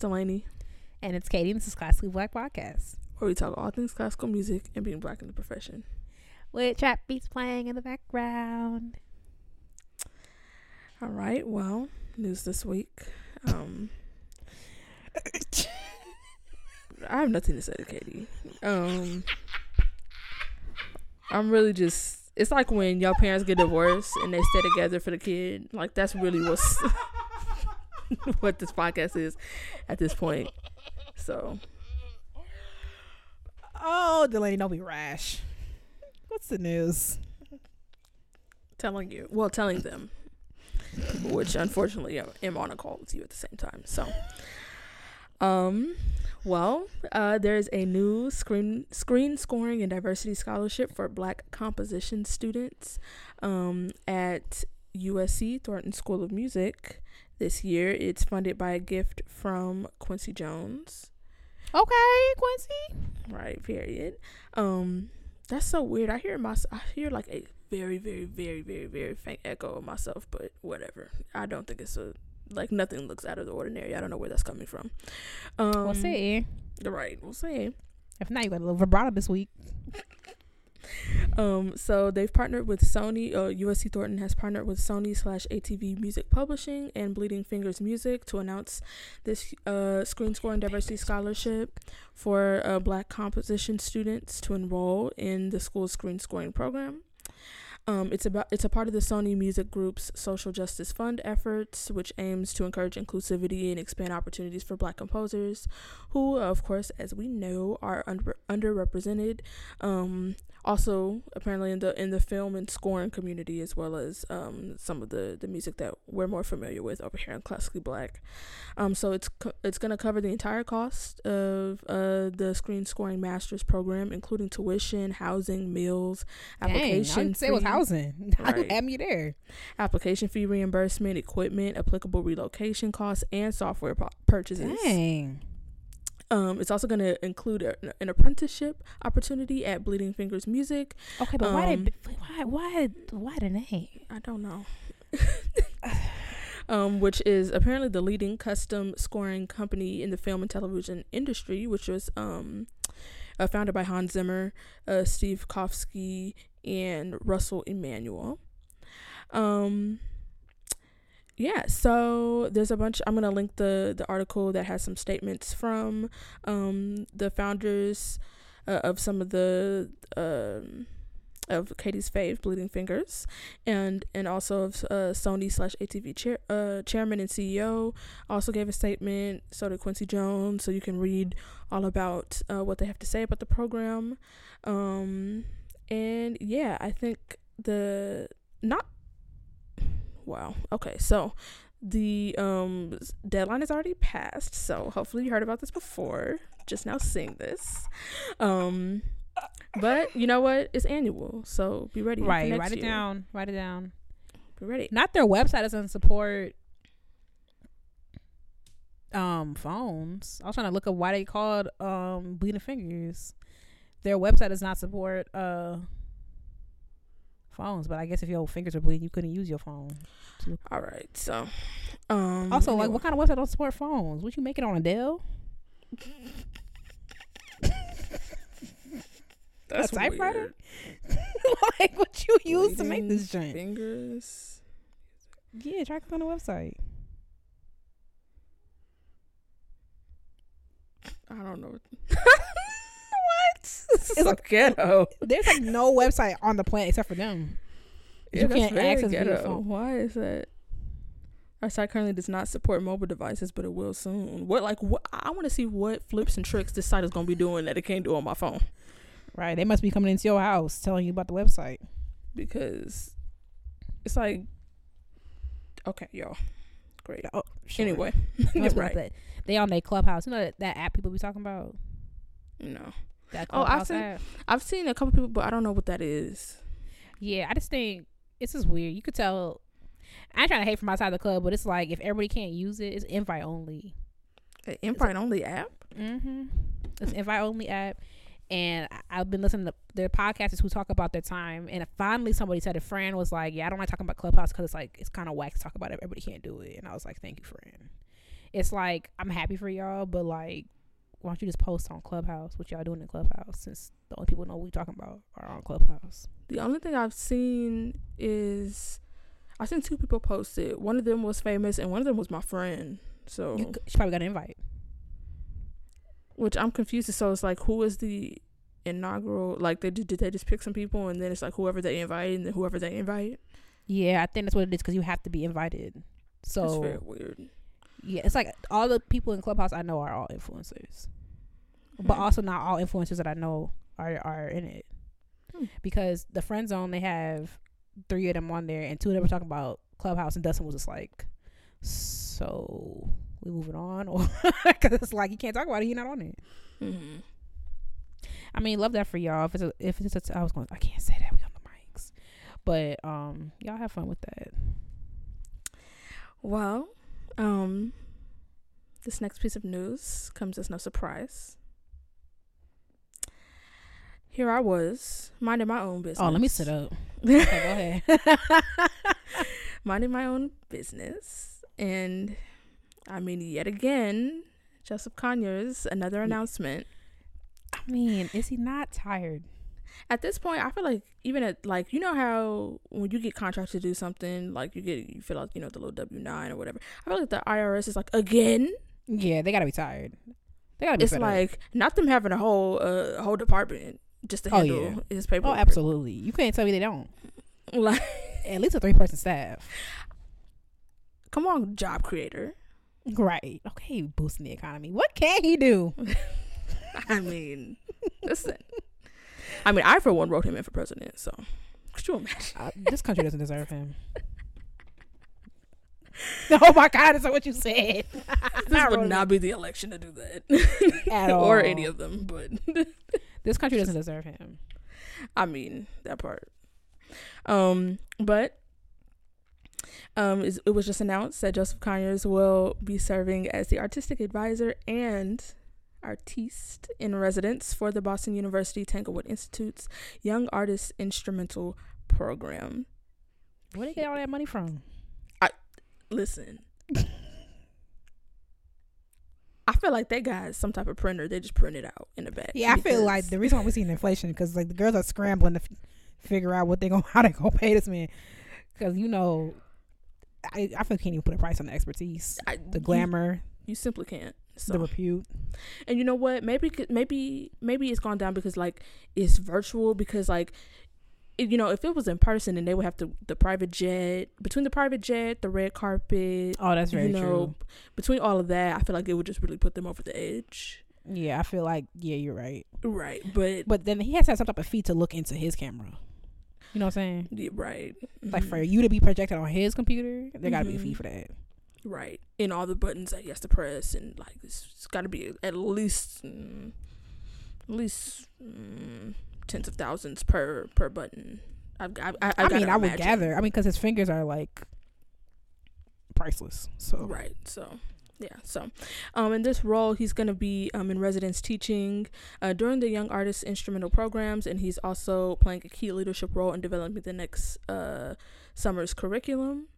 Y'all, Delaney, And it's Katie, and this is Classically Black Podcast. where we talk all things classical music and being black in the profession. With trap beats playing in the background. All right, well, news this week. Um, I have nothing to say to Katie. Um, I'm really just. It's like when your parents get divorced and they stay together for the kid. Like that's really what's what this podcast is at this point. So Oh, Delaney, don't be rash. What's the news? telling you, well, telling them, which unfortunately I am on a call with you at the same time. So, um, well, uh, there's a new screen screen scoring and diversity scholarship for Black composition students, um, at USC Thornton School of Music this year. It's funded by a gift from Quincy Jones. Okay, Quincy. Right. Period. Um, that's so weird. I hear my I hear like a very, very, very, very, very faint echo of myself, but whatever. I don't think it's a like nothing looks out of the ordinary. I don't know where that's coming from. Um, we'll see. Right. We'll see. If not, you got a little vibrato this week. Um, so they've partnered with Sony. Uh, USC Thornton has partnered with Sony slash ATV Music Publishing and Bleeding Fingers Music to announce this uh, screen scoring diversity scholarship for uh, Black composition students to enroll in the school's screen scoring program. Um, it's about it's a part of the Sony Music Group's Social Justice Fund efforts, which aims to encourage inclusivity and expand opportunities for Black composers, who, of course, as we know, are under, underrepresented. Um, also, apparently in the in the film and scoring community, as well as um, some of the the music that we're more familiar with over here in Classically Black. Um, so it's co- it's going to cover the entire cost of uh, the screen scoring master's program, including tuition, housing, meals, application. Dang, I say it housing. How you have me there? application fee reimbursement, equipment, applicable relocation costs, and software po- purchases. Dang. Um, it's also going to include a, an apprenticeship opportunity at Bleeding Fingers Music. Okay, but why Um, did why why why the name? I don't know. um, which is apparently the leading custom scoring company in the film and television industry, which was um, uh, founded by Hans Zimmer, uh, Steve Kofsky, and Russell Emanuel. Um, yeah, so there's a bunch. I'm gonna link the the article that has some statements from um, the founders uh, of some of the um, of Katie's fave, Bleeding Fingers, and and also of uh, Sony slash ATV chair, uh, chairman and CEO. Also gave a statement. So did Quincy Jones. So you can read all about uh, what they have to say about the program. Um, and yeah, I think the not wow. Okay, so the um deadline is already passed. So hopefully you heard about this before. Just now seeing this. Um. But you know what? It's annual, so be ready. Right, write it year. down. Write it down. Be ready. Not their website doesn't support um phones. I was trying to look up why they called um bleeding fingers. Their website does not support uh phones, but I guess if your fingers are bleeding, you couldn't use your phone. All right. So, um. Also, like what kind of website don't support phones? Would you make it on a Dell? That's a typewriter? like what you use to make this joint? Fingers. Yeah, try click on the website. I don't know. what? This It's like- ghetto. There's like no website on the planet except for them. Yeah, you can't access via ghetto. phone. Why is that? Our site currently does not support mobile devices, but it will soon. What like what? I want to see what flips and tricks this site is gonna be doing that it can't do on my phone Right. They must be coming into your house telling you about the website. because it's like okay, y'all. Great. Oh, sure. Anyway, They must be right? that. They on their clubhouse. You know that, that app people be talking about? No, That Oh, I've seen- app. I've seen a couple people, but I don't know what that is. Yeah, I just think it's just weird. You could tell I ain't trying to hate from outside the club, but it's like if everybody can't use it, it's invite only. An invite only app. Mm-hmm. It's invite only app. And I've been listening to their podcasters who talk about their time. And finally, somebody said a friend was like, "Yeah, I don't like talking about Clubhouse because it's like it's kind of whack to talk about it. Everybody can't do it." And I was like, "Thank you, friend." it's like I'm happy for y'all, but like, why don't you just post on Clubhouse what y'all doing in Clubhouse? Since the only people know what we talking about are on Clubhouse. The only thing I've seen is I've seen two people post it. One of them was famous, and one of them was my friend. So, You, she probably got an invite. Which I'm confused. So it's like, who is the inaugural? Like, they did, did they just pick some people, and then it's like whoever they invite, and then whoever they invite. Yeah, I think that's what it is because you have to be invited. So It's very weird. Yeah, it's like all the people in Clubhouse I know are all influencers, but Hmm. also not all influencers that I know are are in it. Hmm. Because the friend zone they have three of them on there, and two of them were talking about Clubhouse, and Dustin was just like, "So we moving on?" Or because it's like you can't talk about it, you're not on it. hmm I mean, love that for y'all. If it's a, if it's a, I was going, I can't say that we on the mics, but um, y'all have fun with that. Well, um, this next piece of news comes as no surprise. Here I was, minding my own business. Oh, let me sit up. Okay, go ahead. minding my own business. And I mean, yet again, Joseph Conyers, another announcement. I mean, is he not tired? At this point, I feel like even at like you know how when you get contracted to do something, like you get you feel like you know the little W nine or whatever. I feel like the IRS is like again. Yeah, they gotta be tired. They gotta be. It's up. like not them having a whole uh, a whole department just to Oh, handle yeah. his oh, absolutely. You can't tell me they don't. Like, At least a three person staff. come on, job creator. Right. Okay, boosting the economy. What can he do? I mean, listen. I mean, I for one wrote him in for president. So, could you imagine? Uh, this country doesn't deserve him. oh my God! Is that what you said? This would not be the election to do that, At all, or any of them. But This country doesn't deserve him. I mean that part. Um, but um, is- it was just announced that Joseph Conyers will be serving as the artistic advisor and artiste in residence for the Boston University Tanglewood Institute's Young Artists Instrumental Program. Where did they get all that money from? I Listen. I feel like they got some type of printer. They just print it out in the back. Yeah, I feel like the reason why we're seeing inflation because like the girls are scrambling to f- figure out what they gonna how they gonna pay this man because you know. I, I feel like can't even put a price on the expertise, I, the glamour, You, you simply can't. So. the repute. And you know what? Maybe maybe maybe it's gone down because like it's virtual because like it, you know if it was in person then they would have to the private jet between the private jet the red carpet Oh, that's very you know true. between all of that I feel like it would just really put them over the edge. Yeah, I feel like yeah, you're right. Right, but, But then he has to have some type of fee to look into his camera. You know what I'm saying? yeah, right, Like for you to be projected on his computer, there gotta be a fee Mhm. for that. right and all the buttons that he has to press and like it's, it's got to be at least mm, at least mm, tens of thousands per per button. I've, I, I, I, mean, I would imagine. gather. I mean, because his fingers are like priceless. So Right. So, yeah. So, um, in this role, he's going to be um, in residence teaching uh, during the Young Artists Instrumental programs, and he's also playing a key leadership role in developing the next uh, summer's curriculum.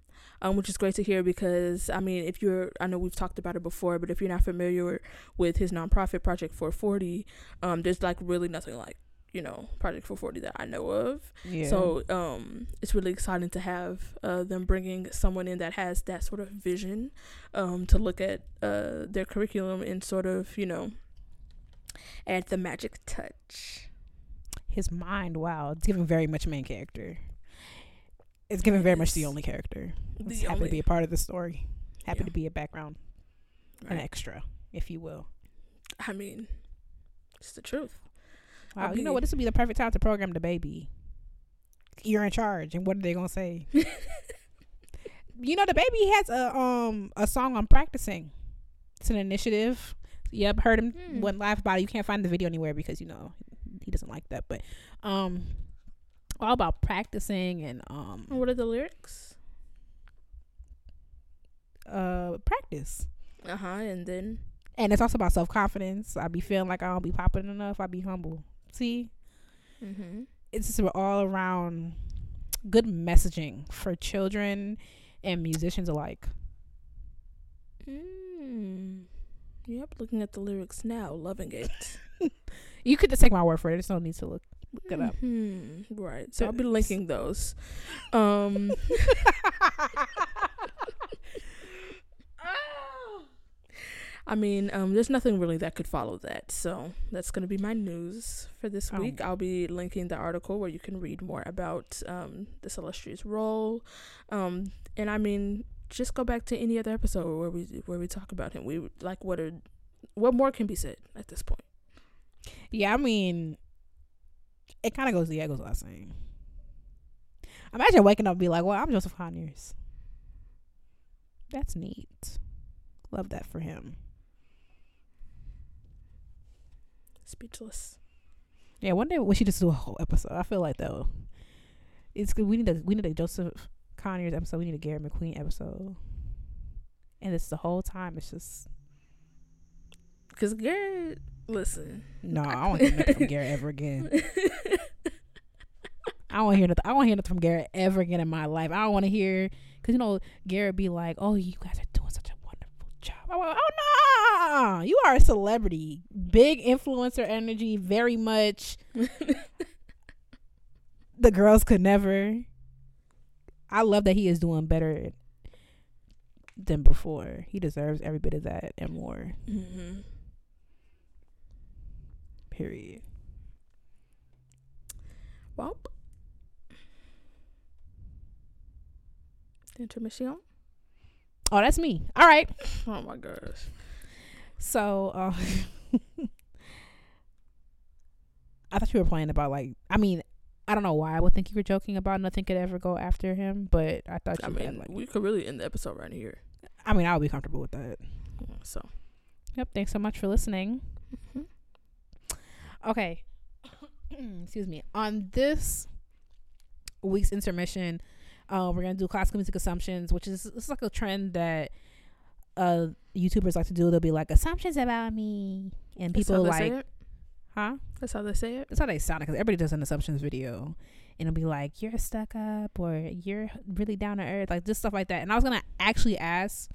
Um, which is great to hear because I mean, if you're, I know we've talked about it before, but if you're not familiar with his nonprofit Project 440, um, there's like really nothing like you know Project 440 that I know of. yeah. So um, it's really exciting to have uh, them bringing someone in that has that sort of vision um, to look at uh, their curriculum and sort of, you know, add the magic touch. his mind, wow, it's giving very much main character. It's giving very much the only character. The It's happy only- to be a part of the story. Happy Yeah. to be a background, an extra, if you will. I mean, it's the truth. Wow, I'll you know what? This would be the perfect time to program the baby. You're in charge, and what are they gonna say? you know, the baby has a um a song on practicing. It's an initiative. Yep, heard him went live about it. You can't find the video anywhere because you know he doesn't like that. But um, all about practicing and um what are the lyrics? uh practice. Uh huh. And then, And it's also about self confidence. I be feeling like I don't be popping enough. I be humble. See, mm-hmm. it's just all around good messaging for children and musicians alike. mm. Yep, looking at the lyrics now, loving it. You could just take my word for it. There's no need to look look it up. Hmm. Right. So I'll be linking those. Um. I mean, um, there's nothing really that could follow that. So that's going to be my news for this Oh. week. I'll be linking the article where you can read more about um, this illustrious role. Um, and I mean, just go back to any other episode where we where we talk about him. We like what are what more can be said at this point. Yeah, I mean, it kind of goes. Yeah, it goes without saying. Imagine waking up and be like, "Well, I'm Joseph Conyers." That's neat. Love that for him. Speechless. Yeah, one day we should just do a whole episode. I feel like though, it's good. We need a we need a Joseph Conyers episode. We need a Garrett McQueen episode. And it's the whole time. It's just Cause Garrett, listen. no. I don't hear nothing from Garrett ever again. I don't hear nothing. I don't hear nothing from Garrett ever again in my life. I don't want to hear because you know Garrett be like, "Oh, you guys are doing such a wonderful job." I'm like, "Oh no, you are a celebrity, big influencer energy, very much." the girls could never. I love that he is doing better than before. He deserves every bit of that and more. hmm Period. Well, intermission. Oh, that's me. All right. Oh my gosh. So, uh, I thought you were playing about like. I mean, I don't know why I would think you were joking about nothing could ever go after him, but I thought you I had mean, like. we could really end the episode right here. I mean, I would be comfortable with that. So, Yep. Thanks so much for listening. mhm. Okay. Excuse me. On this week's intermission, uh, we're gonna do classical music assumptions, which is it's like a trend that uh YouTubers like to do. They'll be like assumptions about me, and people like, huh? That's how they say it. That's how they sound because everybody does an assumptions video, and it'll be like you're stuck up or you're really down to earth, like just stuff like that. And I was gonna actually ask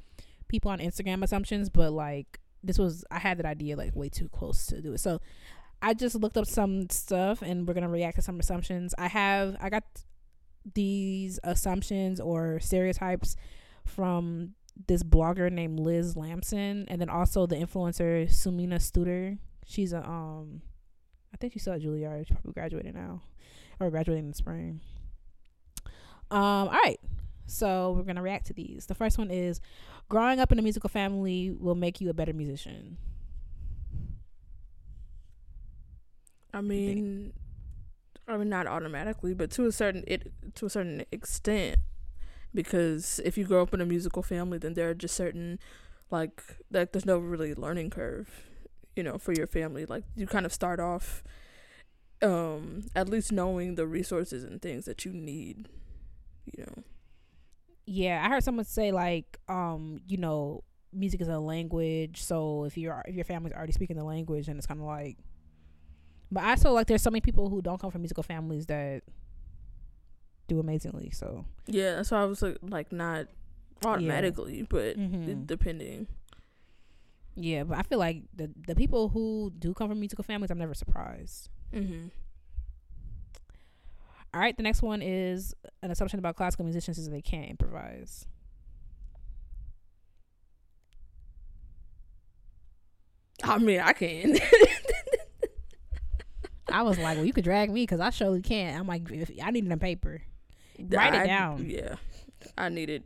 people on Instagram assumptions, but like this was I had that idea like way too close to do it, so I just looked up some stuff and we're gonna react to some assumptions. I have I got these assumptions or stereotypes from this blogger named Liz Lamson, and then also the influencer Sumina Studer. She's a um I think she's still at Juilliard. She's probably graduating now, or graduating in the spring. Um. All right. So we're gonna react to these. The first one is, growing up in a musical family will make you a better musician. I mean, I mean, not automatically, but to a certain it to a certain extent, because if you grow up in a musical family, then there are just certain, like, like there's no really learning curve, you know, for your family. Like you kind of start off, um, at least knowing the resources and things that you need, you know. Yeah, I heard someone say like, um, you know, music is a language. So if you're if your family's already speaking the language, then it's kind of like. But I feel like there's so many people who don't come from musical families that do amazingly. So Yeah, that's why I was like, like not automatically, but Mhm. depending. yeah, but I feel like the the people who do come from musical families, I'm never surprised. Mm-hmm. All right, the next one is an assumption about classical musicians is that they can't improvise. I mean, I can. I was like, well, you could drag me because I surely can't. I'm like, if, I need it on paper. Write it down. Yeah, I need it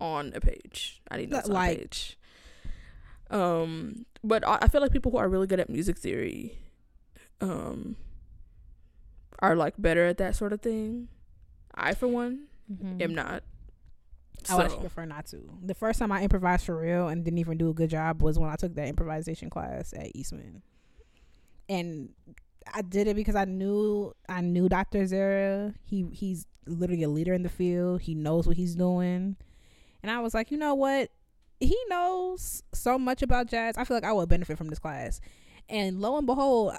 on a page. I need notes on Like- a page. Um, but I I feel like people who are really good at music theory, um, are like better at that sort of thing. I, for one, am not. I would actually prefer not to. The first time I improvised for real and didn't even do a good job was when I took that improvisation class at Eastman. And I did it because I knew I knew Dr. Zara. He he's literally a leader in the field. He knows what he's doing. And I was like, you know what? He knows so much about jazz. I feel like I would benefit from this class. And lo and behold,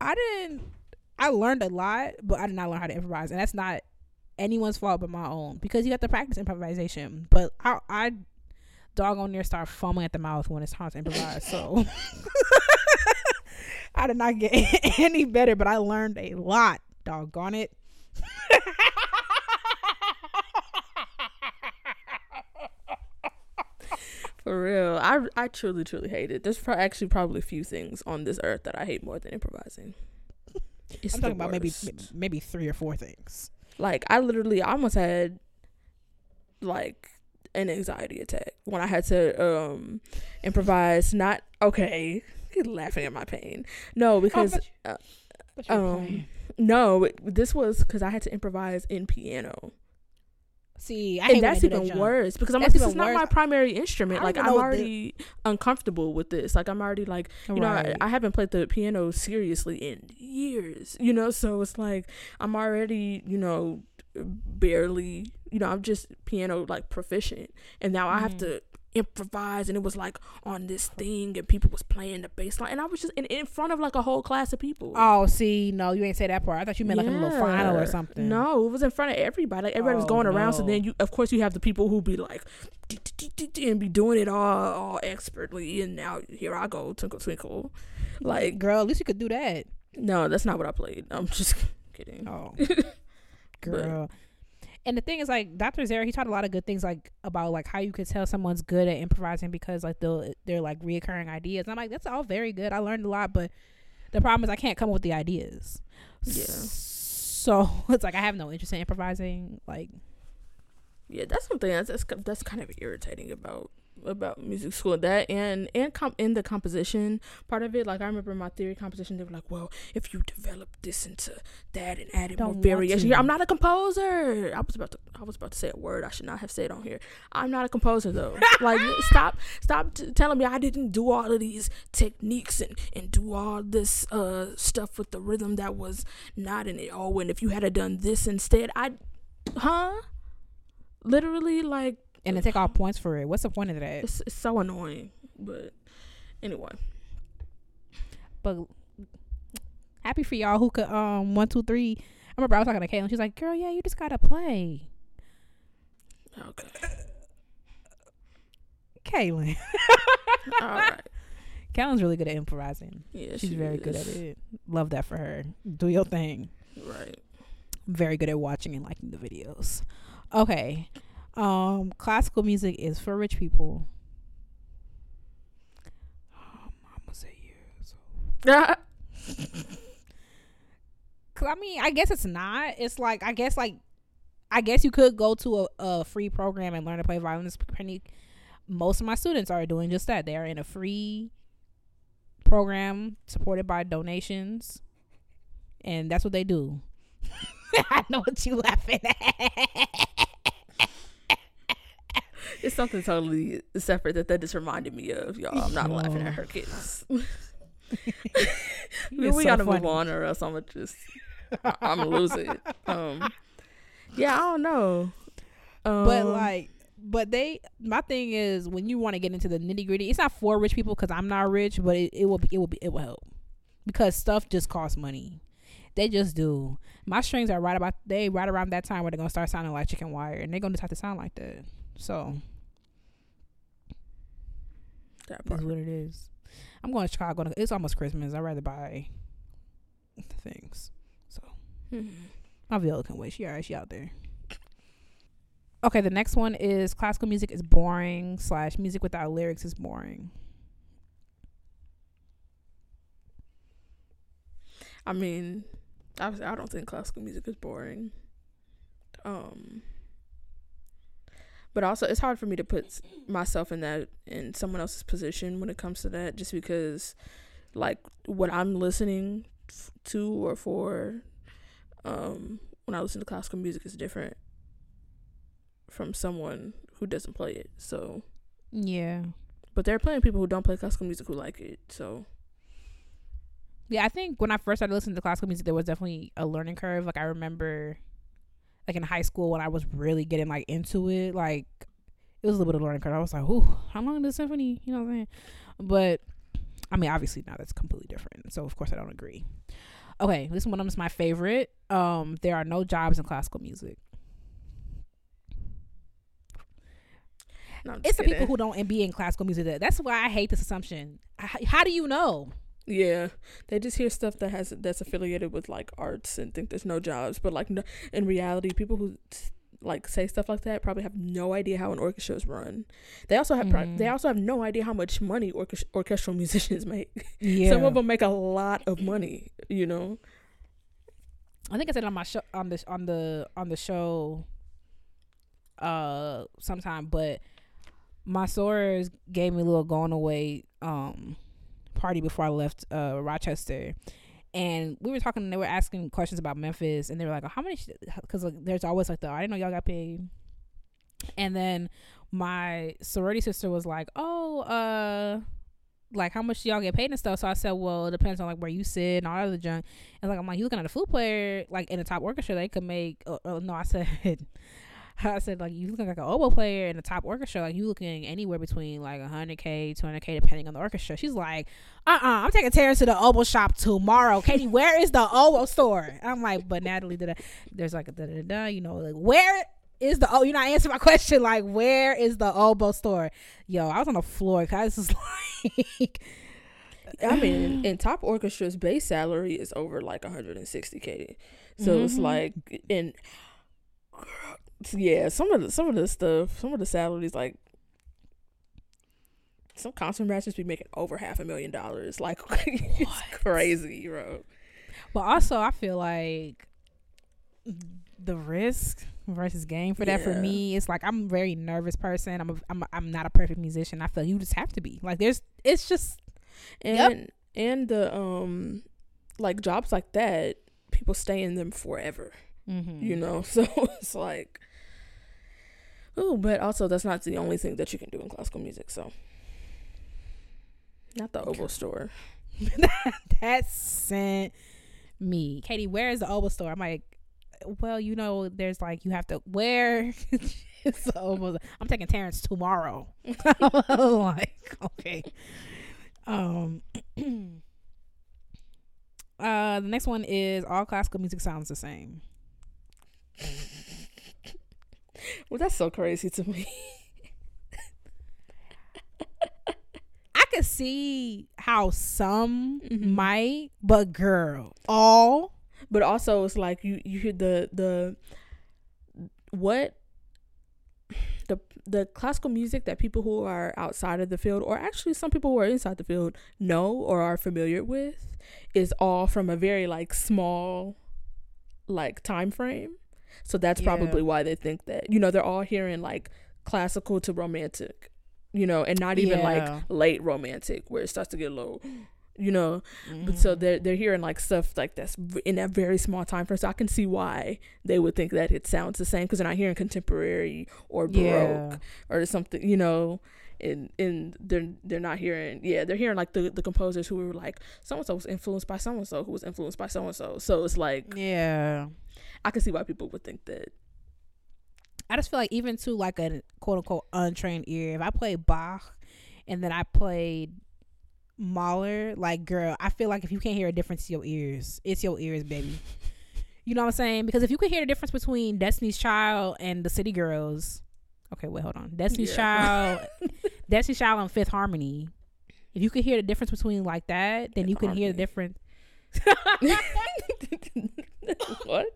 I didn't I learned a lot, but I did not learn how to improvise. And that's not anyone's fault but my own because you have to practice improvisation. But I, I dog on there start foaming at the mouth when it's time to improvise. So I did not get any better, but I learned a lot. Doggone it. For real, I I truly truly hate it. There's pro- actually probably a few things on this earth that I hate more than improvising. It's I'm talking about maybe maybe three or four things. like I literally I almost had like an anxiety attack when I had to um improvise. Not okay. He's laughing at my pain. No, because but uh, But um no, this was because I had to improvise in piano, see, I and that's do that even worse because I'm That's like, this is not worse. my primary instrument. Like I'm know what the- already uncomfortable with this. Like I'm already like you know I, I haven't played the piano seriously in years. You know, so it's like I'm already you know barely you know I'm just piano like proficient, and now I have Mhm. to improvise and it was like on this thing and people was playing the bass line and I was just in, in front of like a whole class of people. Oh, see, no, you ain't say that part. I thought you meant like a little final or something. No, it was in front of everybody. Like everybody was Oh, going around. So then you, of course, you have the people who be like, and be doing it all, all expertly. And now here I go, twinkle twinkle. Like, girl, at least you could do that. no, that's not what I played. I'm just kidding. Oh, girl. And the thing is, like Dr. Zara, he taught a lot of good things, like about like how you could tell someone's good at improvising because like they'll they're like reoccurring ideas. And I'm like, that's all very good. I learned a lot, but the problem is I can't come up with the ideas. Yeah. So it's like I have no interest in improvising. Like, Yeah, that's something that's that's, that's kind of irritating about about music school that and and com- in the composition part of it like i remember my theory composition they were like well if you develop this into that and added Don't more variation i'm not a composer. I was about to i was about to say a word i should not have said on here. I'm not a composer though. Like stop stop t- telling me i didn't do all of these techniques and and do all this uh stuff with the rhythm that was not in it. Oh and if you had done this instead i huh? Literally like and then take all points for it. What's the point of that? it's, it's so annoying but anyway But happy for y'all who could um one two three. I remember I was talking to Caitlin. She's like, "Girl, yeah, you just gotta play." okay Caitlin, all right Caitlin's really good at improvising. yeah She's she very good at it. Love that for her. Do your thing. right Very good at watching and liking the videos. Okay. Um, classical music is for rich people. Um, I'm gonna say yeah. Cause I mean, I guess it's not. It's like I guess like I guess you could go to a, a free program and learn to play violin. It's pretty. Most of my students are doing just that. They are in a free program supported by donations, and that's what they do. I know what you laughing at. It's something totally separate that that just reminded me of y'all. I'm not laughing at her kids. We so gotta funny. move on or else i'm gonna just i'm gonna lose it. Um yeah i don't know. Um, but like but they my thing is when you want to get into the nitty gritty it's not for rich people because i'm not rich but it, it will be it will be it will help. Because stuff just costs money. They just do. My strings are right about they right around that time where they're gonna start sounding like chicken wire and they're gonna just have to sound like that so that that's part. what it is i'm going to chicago it's almost christmas i'd rather buy things Mhm. my viola can wait she alright she out there okay the next one is classical music is boring slash music without lyrics is boring I mean, obviously, I don't think classical music is boring. Um, but also, it's hard for me to put myself in that in someone else's position when it comes to that, just because, like, what I'm listening f- to or for, um, when I listen to classical music is different from someone who doesn't play it. So, yeah but there are plenty of people who don't play classical music who like it. So, yeah i think when i first started listening to classical music there was definitely a learning curve like i remember like in high school when i was really getting like into it like it was a little bit of learning curve i was like ooh how long is the symphony you know what i'm saying but i mean obviously now that's completely different so of course i don't agree okay this one is my favorite um there are no jobs in classical music No, it's just the people who don't and be in classical music. That, that's why I hate this assumption. How do you know? Yeah, they just hear stuff that has that's affiliated with like arts and think there's no jobs, but like no, in reality, people who like say stuff like that probably have no idea how an orchestra is run. They also have prob- Mhm. they also have no idea how much money orchest- orchestral musicians make. Yeah, Some of them make a lot of money, you know. I think I said on my show on the on the on the show uh sometime, but my sorors gave me a little going away um party before I left uh Rochester. And we were talking, and they were asking questions about Memphis, and they were like, "How many?" Because like, there's always like the, "I didn't know y'all got paid." And then my sorority sister was like, "Oh, uh, like how much y'all get paid and stuff?" So I said, "Well, it depends on like where you sit and all that other junk." And like I'm like, you looking at a flute player like in the top orchestra, they could make. Uh, uh, no, I said, I said like you looking like an oboe player in the top orchestra, like you looking anywhere between like 100k, 200k, depending on the orchestra. She's like, uh, uh-uh, uh, I'm taking Terrence to the oboe shop tomorrow. Katie, where is the oboe store? I'm like, but Natalie, did there's like a da da da, you know, like where is the oh you're not answering my question like where is the oboe store yo i was on the floor because was like I mean, in, top orchestras, base salary is over like 160k. So it's Mhm. like, and yeah, some of the some of the stuff, some of the salaries, like some concert masters be making over half a million dollars. Like it's crazy, bro. But also, I feel like the risk versus gain for that for me, it's like I'm a very nervous person. I'm a, I'm a, I'm not a perfect musician. I feel you just have to be. Like there's, it's just Yep. And and the um, like jobs like that, people stay in them forever. mm-hmm. you know so it's like oh but also that's not the only thing that you can do in classical music so not the oboe store that sent me, Katie. Where is the oboe store? I'm like, well, you know, there's like you have to where. it's oboe. I'm taking Terrence tomorrow. like, okay. Um. uh, the next one is all classical music sounds the same. Well that's so crazy to me. I could see how some Mhm. might, but girl, all. But also it's like you you hear the the what? The the classical music that people who are outside of the field or actually some people who are inside the field know or are familiar with is all from a very like small like time frame so that's Yeah. probably why they think that you know they're all hearing like classical to romantic you know and not even Yeah. like late romantic where it starts to get low you know but so mm-hmm. they're they're hearing like stuff like that's in that very small time frame. So I can see why they would think that it sounds the same because they're not hearing contemporary or baroque yeah. or something, you know. And and they're they're not hearing yeah they're hearing like the the composers who were like so and so was influenced by so and so who was influenced by so and so. So it's like Yeah. I can see why people would think that. I just feel like even to like a quote unquote untrained ear, if I played Bach and then I played Mahler, like girl, I feel like if you can't hear a difference to your ears, it's your ears, baby. You know what I'm saying? Because if you could hear the difference between Destiny's Child and the City Girls, okay, wait, hold on, Destiny's Yeah. Child, Destiny's Child and Fifth Harmony. If you could hear the difference between like that, then Fifth you can hear the difference. what?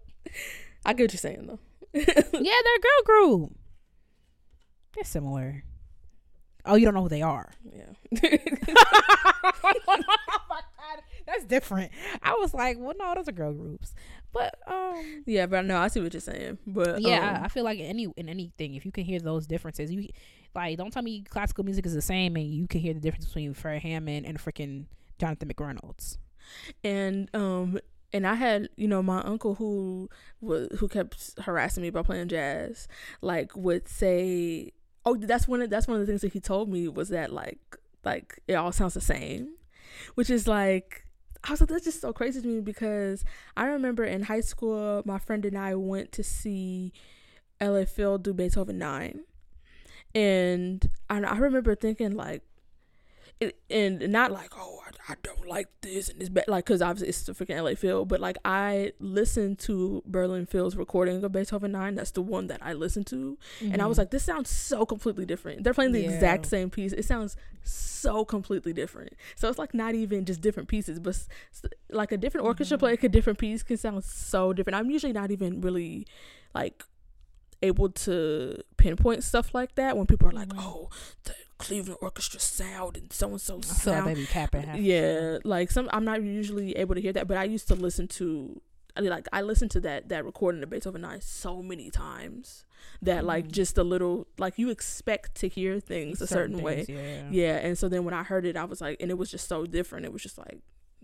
I get what you're saying though. yeah, they're a girl group. They're similar. Oh, you don't know who they are. Yeah. That's different. I was like, well, no, those are girl groups. But um, yeah, but no, I see what you're saying. But yeah, um, I feel like in any in anything, if you can hear those differences, you like don't tell me classical music is the same and you can hear the difference between Fred Hammond and freaking Jonathan McReynolds. and um and I had you know my uncle who who kept harassing me about playing jazz like would say oh that's one of that's one of the things that he told me was that like like it all sounds the same which is like I was like that's just so crazy to me because I remember in high school my friend and I went to see LA Phil do Beethoven 9 and I, I remember thinking like and not like oh I, I don't like this and this bad like because obviously it's the freaking LA Phil but like I listened to Berlin Phil's recording of Beethoven Nine that's the one that I listened to and I was Mhm. like this sounds so completely different they're playing the Yeah. exact same piece it sounds so completely different so it's like not even just different pieces but like a different orchestra Mhm. player a different piece can sound so different I'm usually not even really like able to pinpoint stuff like that when people are like Mhm. oh the Cleveland Orchestra sound and so and so like sound be capping yeah like some i'm not usually able to hear that but i used to listen to I mean, like i listened to that that recording of beethoven 9 so many times that like Mhm. just a little like you expect to hear things a certain, way Yeah. yeah and so then when i heard it i was like and it was just so different it was just like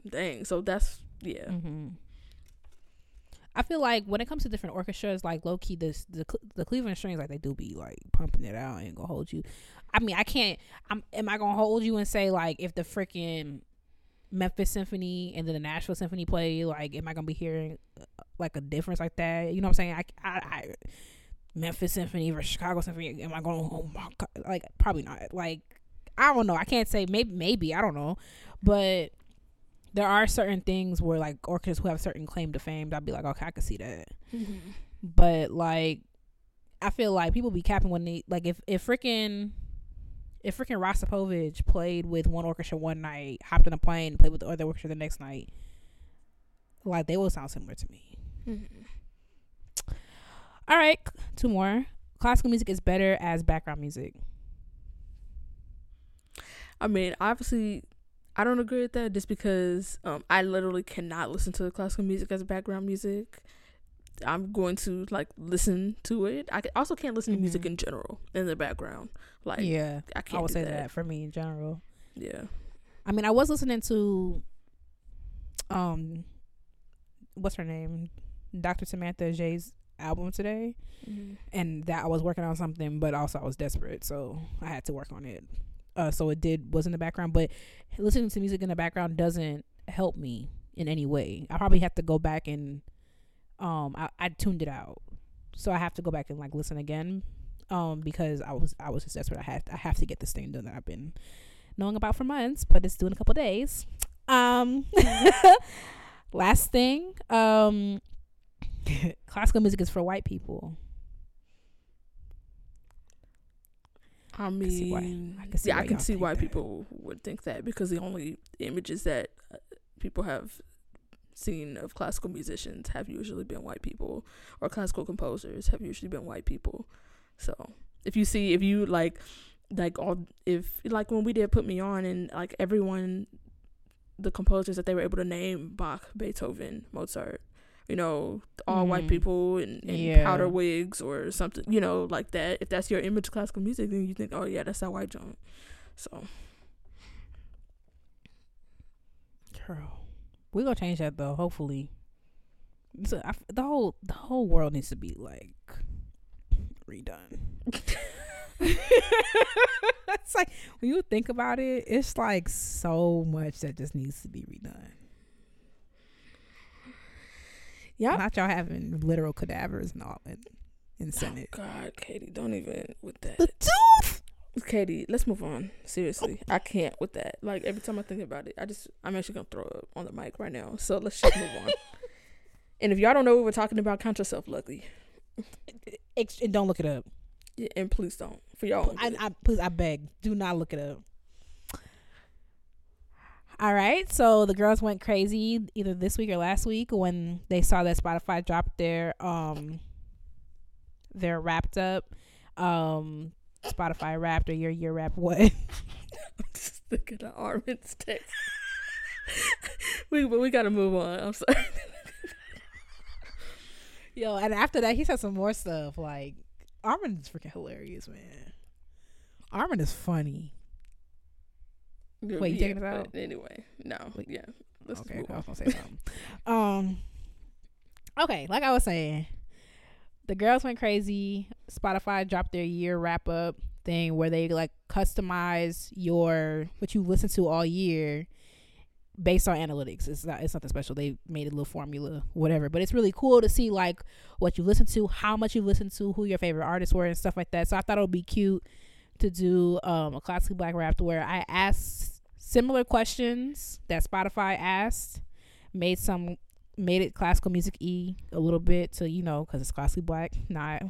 dang so that's yeah hmm I feel like when it comes to different orchestras, like low key, this the the Cleveland Strings, like they do be like pumping it out and gonna hold you. I mean, I can't. I'm. Am I gonna hold you and say like if the freaking Memphis Symphony and then the Nashville Symphony play, like, am I gonna be hearing uh, like a difference like that? You know what I'm saying? I, I, I Memphis Symphony versus Chicago Symphony. Am I going? Oh my god! Like, probably not. Like, I don't know. I can't say. Maybe. Maybe. I don't know. But there are certain things where like orchestras who have certain claim to fame, I'd be like, okay, I can see that. But like, I feel like people be capping when they like if if freaking if freaking Rostropovich played with one orchestra one night, hopped on a plane, played with the other orchestra the next night, like they will sound similar to me. Mhm. All right, two more. Classical music is better as background music. I mean, obviously, I don't agree with that just because um, I literally cannot listen to classical music as background music. I'm going to like listen to it. I also can't listen to music Mhm. in general in the background. Like, yeah, I I can't would say that. that for me in general. Yeah. I mean, I was listening to, um, what's her name, Dr. Samantha Ege's album today, and that I was working on something, but also I was desperate, so I had to work on it. Uh, so it did was in the background, but listening to music in the background doesn't help me in any way. I probably have to go back and, um, I, I tuned it out, so I have to go back and like listen again, um, because I was I was just desperate. I had I have to get this thing done that I've been knowing about for months, but it's due in a couple days. Um, last thing, um, classical music is for white people. I can see why- mean, I can see yeah, why I can see why people would think that because the only images that uh, people have seen of classical musicians have usually been white people, or classical composers have usually been white people. So if you see, if you like, like all, if like when we did put me on, and like everyone, the composers that they were able to name, Bach, Beethoven, Mozart. You know, all white Mhm. people in, in Yeah. powder wigs or something, you know, like that. If that's your image of classical music, then you think, oh yeah, that's that white joint. So Girl, we gonna change that though. Hopefully, so I the whole the whole world needs to be like redone. it's like when you think about it, it's like so much that just needs to be redone. Yeah. Not y'all having literal cadavers and all in, in oh, Senate. Oh God, Katie, don't even with that. The tooth. Katie, let's move on. Seriously, I can't with that. Like every time I think about it, I just I'm actually gonna throw up on the mic right now. So let's just move on. And if y'all don't know what we're talking about, count yourself lucky. And don't look it up. Yeah, and please don't for y'all. I, I please I beg, do not look it up. All right, so the girls went crazy either this week or last week when they saw that Spotify dropped their um their wrapped up um Spotify wrapped or your year wrap what? I'm just thinking of Armin's text. we but we gotta move on. I'm sorry. Yo, and after that he said some more stuff like Armin is freaking hilarious, man. Armin is funny. Wait, you taking it out? Anyway, no, Wait. yeah. Let's okay, I was gonna say something. um, okay, like I was saying, the girls went crazy. Spotify dropped their year wrap up thing where they like customize your what you listen to all year based on analytics. It's not it's nothing special. They made a little formula, whatever. But it's really cool to see like what you listen to, how much you listen to, who your favorite artists were, and stuff like that. So I thought it would be cute to do um, a classic black wrap to where I asked similar questions that Spotify asked, made some made it classical music e a little bit to you know because it's classically black, not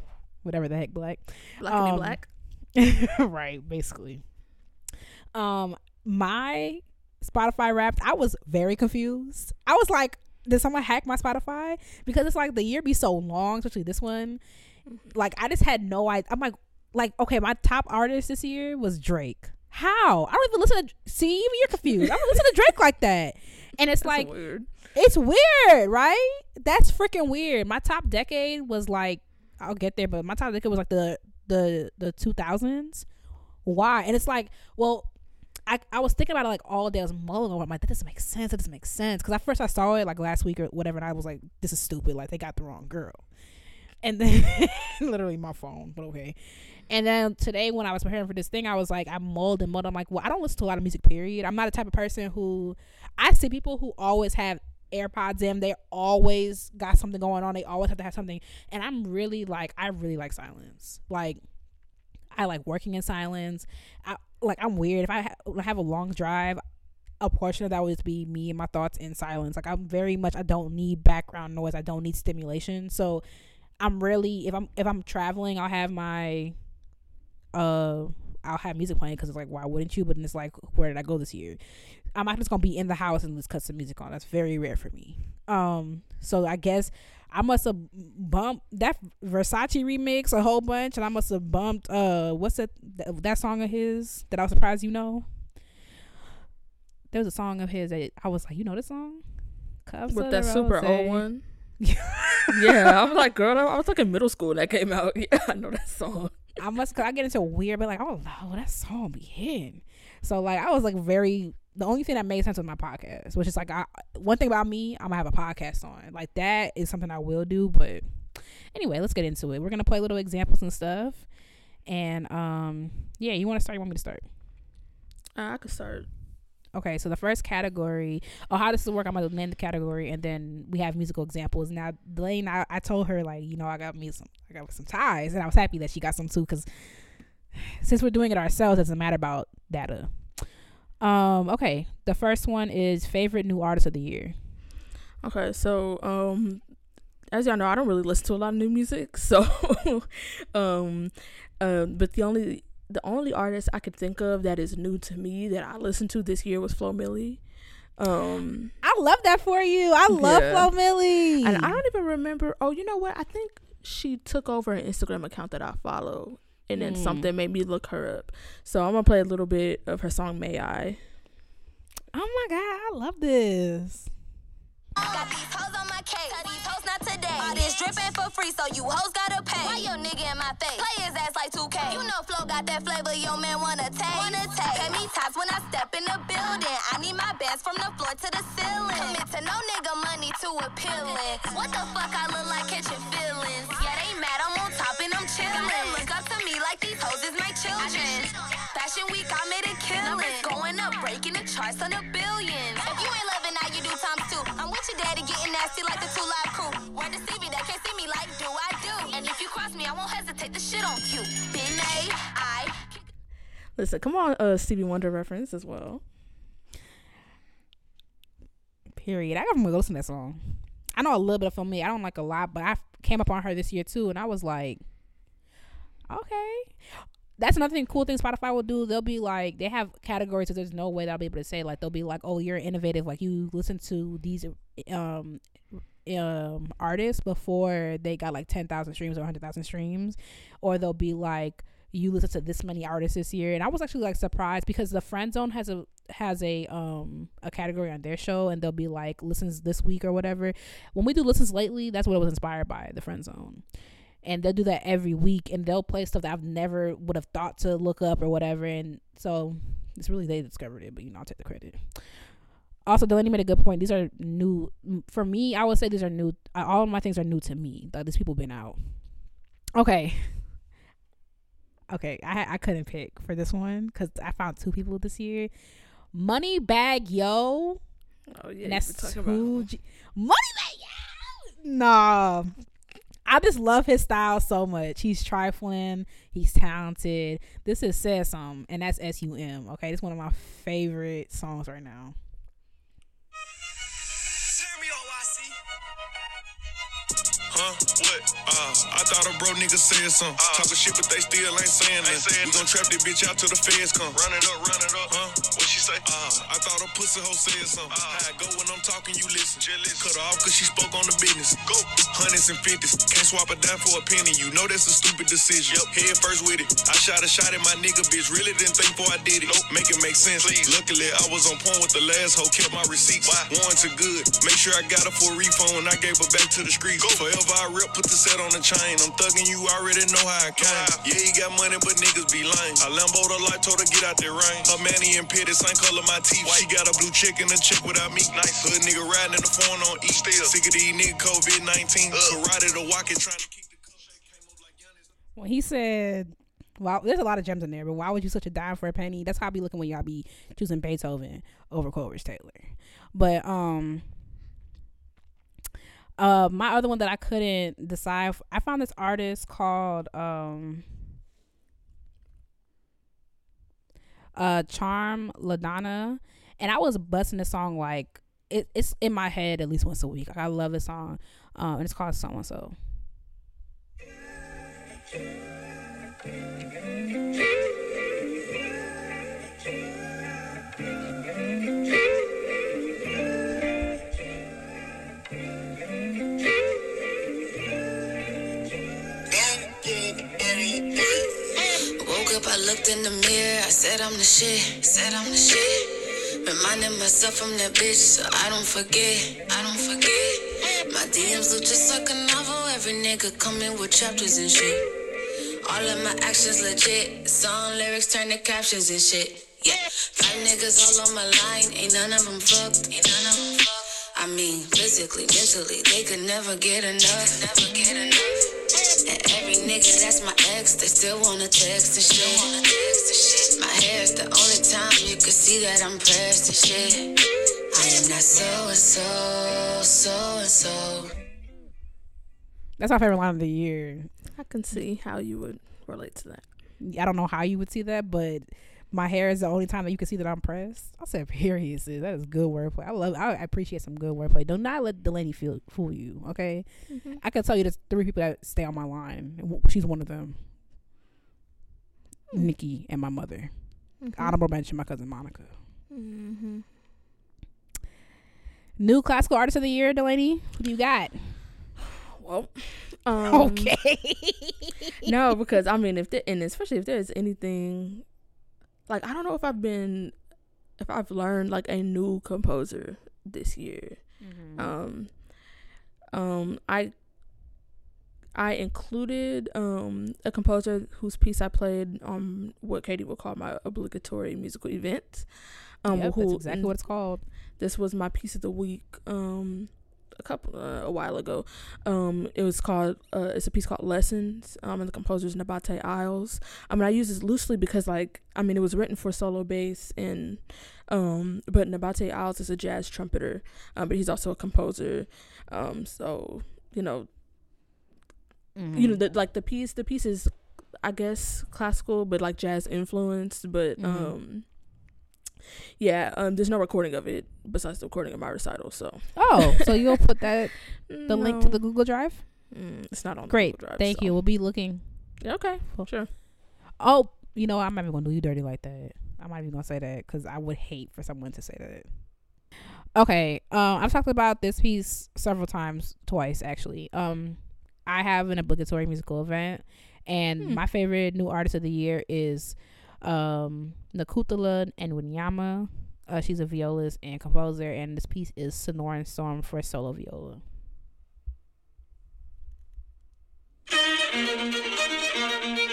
whatever the heck black. Black Um, black. right, basically. Um, my Spotify Wrapped, I was very confused. I was like, did someone hack my Spotify? Because it's like the year be so long, especially this one. Like I just had no idea. I'm like, like okay, my top artist this year was Drake. How? I don't even listen to. See, even you're confused. I don't listen to Drake like that. And it's That's like weird. it's weird, right? That's freaking weird. My top decade was like I'll get there, but my top decade was like the the the two thousands. Why? And it's like, well, I I was thinking about it like all day. I was mulling over. it. I'm like, that doesn't make sense. That doesn't make sense. Because at first I saw it like last week or whatever, and I was like, this is stupid. Like they got the wrong girl. And then literally my phone, but okay. And then today when I was preparing for this thing, I was like, I mulled and mulled. I'm like, well, I don't listen to a lot of music. Period. I'm not the type of person who I see people who always have AirPods in. They always got something going on. They always have to have something. And I'm really like, I really like silence. Like, I like working in silence. I like I'm weird. If I ha- have a long drive, a portion of that would be me and my thoughts in silence. Like I'm very much. I don't need background noise. I don't need stimulation. So I'm really if I'm if I'm traveling, I'll have my uh I'll have music playing because it's like why wouldn't you? But then it's like where did I go this year? I'm not just gonna be in the house and just cut some music on. That's very rare for me. Um, so I guess I must have bumped that Versace remix a whole bunch, and I must have bumped uh what's that that, that song of his that I was surprised you know. There was a song of his that I was like, you know this song? Cups With that super old one. yeah, I was like, girl, I was like in middle school when that came out. Yeah, I know that song. I must cause I get into weird, but like, oh no, that song be hitting. So like, I was like very. The only thing that made sense was my podcast, which is like, I one thing about me, I'm gonna have a podcast on. Like that is something I will do. But anyway, let's get into it. We're gonna play little examples and stuff. And um, yeah, you want to start? You want me to start? Uh, I could start. Okay, so the first category, oh, how this will work, I'm gonna name the category, and then we have musical examples. Now, Delaney, I, I told her like, you know, I got me some, I got some ties, and I was happy that she got some too, because since we're doing it ourselves, it doesn't matter about data. Um, okay, the first one is favorite new artist of the year. Okay, so um, as y'all know, I don't really listen to a lot of new music. So, um, uh, but the only the only artist I could think of that is new to me that I listened to this year was Flo Milli. Um, I love that for you. I love Yeah. Flo Milli. and I don't even remember. Oh, you know what? I think she took over an Instagram account that I follow, and then Mm. something made me look her up. So I'm gonna play a little bit of her song "May I." Oh my god, I love this. Got these hoes on my case. Tell these hoes not today. All this dripping for free, so you hoes gotta pay. Why your nigga in my face? Play his ass like 2K. You know Flo got that flavor, your man wanna taste. Wanna taste. Pay me tops when I step in the building. I need my bands from the floor to the ceiling. Commit to no nigga money too appealing. What the fuck I look like catching feelings? Daddy, getting nasty like the two live crew. Word to see me, they can't see me like do I do. And if you cross me, I won't hesitate to shit on you. Been made, I. Listen, come on, uh, Stevie Wonder reference as well. Period. I gotta go listen to that song. I know a little bit of me. I don't like a lot, but I came up on her this year too, and I was like, okay. That's another thing. Cool thing Spotify will do. They'll be like, they have categories that there's no way that I'll be able to say. Like they'll be like, oh, you're innovative. Like you listen to these um um artists before they got like ten thousand streams or hundred thousand streams, or they'll be like, you listen to this many artists this year. And I was actually like surprised because the Friend Zone has a has a um a category on their show and they'll be like listens this week or whatever. When we do listens lately, that's what it was inspired by, the Friend Zone. And they'll do that every week and they'll play stuff that I've never would have thought to look up or whatever. And so it's really they discovered it, but you know, I'll take the credit. Also, Delaney made a good point. These are new for me. I would say these are new. uh, All of my things are new to me. Like these people been out. Okay, okay. I I couldn't pick for this one because I found two people this year. Moneybagg Yo. Oh yeah, and that's were talking two about. G- Moneybagg Yo. Nah, I just love his style so much. He's trifling. He's talented. This is says something, and that's S U M. Okay, this is one of my favorite songs right now. Huh? What? Uh, I thought a bro nigga said something. Uh, Talking shit, but they still ain't saying nothing. We gon' trap this bitch out till the feds come. Run it up, run it up. Huh? What she say? Uh, I thought a pussy hoe said something. Uh, I go when I'm talking, you listen. Jealous. Cut her off cause she spoke on the business. Go. Hundreds and fifties. Can't swap a dime for a penny. You know that's a stupid decision. Yep. Head first with it. I shot a shot at my nigga, bitch. Really didn't think before I did it. Nope. Make it make sense. Please. Luckily, I was on point with the last hoe. Kept my receipts. Why? Warranted good. Make sure I got her for a refund when I gave her back to the streets. Go. Forever I rip, put the set on the chain. I'm thugging you, already know how I came. Yeah, he got money, but niggas be lame. I Lambo the light, told her get out there rain. Her manny and pitty, same color my teeth. She got a blue chick and a chick without me. Nice. Hood nigga riding in the phone on E. Still. Sick of these nigga COVID 19. Karate to walk it, trying to keep the When he said, "Wow, there's a lot of gems in there, but why would you such a dime for a penny?" That's how I be looking when y'all be choosing Beethoven over Coleridge Taylor. But um, uh, my other one that I couldn't decide, I found this artist called um, uh, Charm La'Donna, and I was busting the song like it, it's in my head at least once a week. Like, I love this song, um, and it's called So and So. I'm the shit, said I'm the shit. Reminding myself I'm that bitch so I don't forget, I don't forget. My DMs look just like a novel, every nigga coming with chapters and shit. All of my actions legit, song lyrics turn to captions and shit. Yeah, five niggas all on my line, ain't none of them fucked, ain't none of them fucked. I mean, physically, mentally, they could never get enough, never get enough. And every nigga that's my ex, they still wanna text and shit. My hair is the only time you can see that I'm pressed and shit. I am not so and so, so and so. That's my favorite line of the year. I can see how you would relate to that. I don't know how you would see that, but my hair is the only time that you can see that I'm pressed. I said, period, sis. That is good wordplay. I love. I appreciate some good wordplay. Do not let Delaney feel fool you. Okay, mm-hmm. I can tell you there's three people that stay on my line. She's one of them. Hmm. Nikki and my mother. Honorable mention, my cousin Monica. Mm-hmm. New classical artist of the year, Delaney. Who do you got? Well, um, okay. no, because I mean, if there, and especially if there's anything, like I don't know if I've been, if I've learned like a new composer this year. Um, um, I, I included um a composer whose piece I played on what Katie would call my obligatory musical event. Um, Yep, who, that's exactly what it's called. this was my piece of the week um a couple uh, a while ago um it was called uh it's a piece called lessons um and the composer's Nabaté Isles i mean i use this loosely because like i mean it was written for solo bass and um but Nabaté Isles is a jazz trumpeter um but he's also a composer um so you know Mm-hmm. you know the, like the piece the piece is i guess classical but like jazz influenced but Mhm. um yeah um there's no recording of it besides the recording of my recital so Oh, so you'll put that the link to the Google Drive? Mm, it's not on the Great. Google Drive, Thank so- you. We'll be looking. Yeah, okay Cool. sure Oh, you know, I'm not even gonna do you dirty like that. I'm not even gonna say that because I would hate for someone to say that. Okay, um, I've talked about this piece several times, twice actually. Um, I have an obligatory musical event, and hmm. my favorite new artist of the year is um, Nokuthula Ngwenyama. Uh, she's a violist and composer, and this piece is Sonoran Storm for solo viola.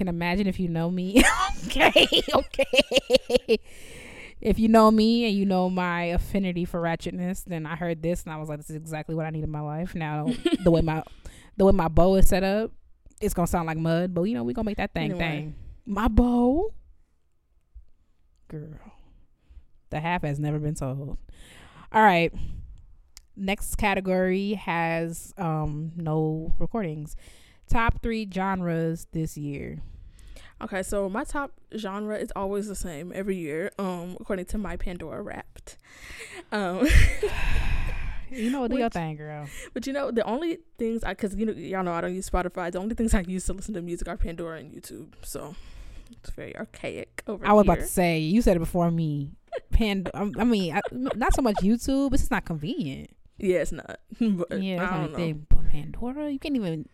can imagine, if you know me, okay, okay. If you know me and you know my affinity for ratchetness, then I heard this and I was like, this is exactly what I need in my life. Now, the way my the way my bow is set up, it's gonna sound like mud, but you know we gonna make that thing Anyway. thing. My bow, girl, the half has never been told. All right, next category has um no recordings. Top three genres this year. Okay, so my top genre is always the same every year, um, according to my Pandora Wrapped. Um, You know, do your Which- thing, girl. but you know, the only things I, cause you know, y'all know I don't use Spotify. The only things I use to listen to music are Pandora and YouTube. So it's very archaic over I was here. about to say you said it before me. Pand. um, I mean, I, not so much YouTube. It's just not convenient. yeah, it's not. but yeah, I that's the don't know. thing. But Pandora, you can't even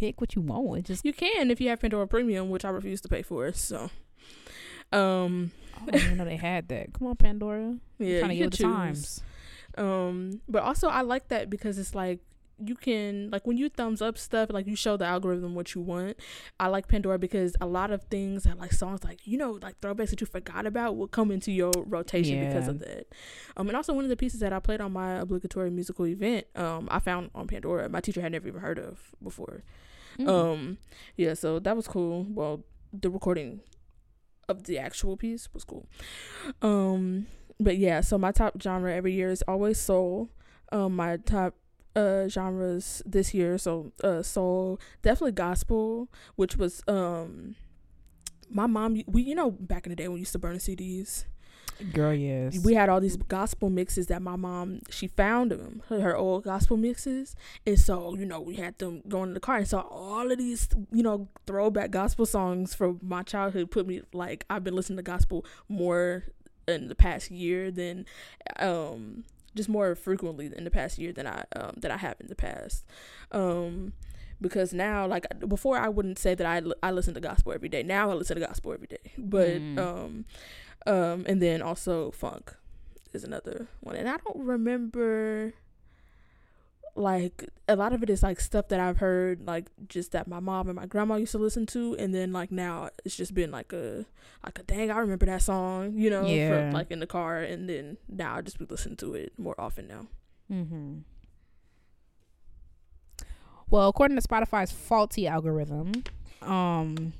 pick what you want. It just You can if you have Pandora Premium, which I refuse to pay for. So, um, I didn't even know they had that. Come on, Pandora. yeah, trying to you get the times. Um, but also I like that because it's like you can like when you thumbs up stuff, like you show the algorithm what you want. I like Pandora because a lot of things that like songs like you know like throwbacks that you forgot about will come into your rotation because of that. Um, and also one of the pieces that I played on my obligatory musical event, um, I found on Pandora. My teacher had never even heard of before. Mm. Um, yeah, so that was cool. Well, the recording of the actual piece was cool. Um, but yeah, so my top genre every year is always soul. Um, my top uh genres this year, so uh soul, definitely gospel, which was um my mom we you know back in the day when we used to burn CDs Girl, yes. we had all these gospel mixes that my mom she found them her, old gospel mixes. And so you know we had them going in the car. And so all of these you know throwback gospel songs from my childhood put me like i've been listening to gospel more in the past year than um just more frequently in the past year than i um that i have in the past. Um because now like before i wouldn't say that i i listen to gospel every day. Now i listen to gospel every day. But Mm. um um and then also funk is another one and i don't remember like a lot of it is like stuff that i've heard like just that my mom and my grandma used to listen to and then like now it's just been like a like a dang i remember that song you know Yeah. from like in the car and then now i just be listening to it more often now Mm-hmm. Well, according to Spotify's faulty algorithm, um,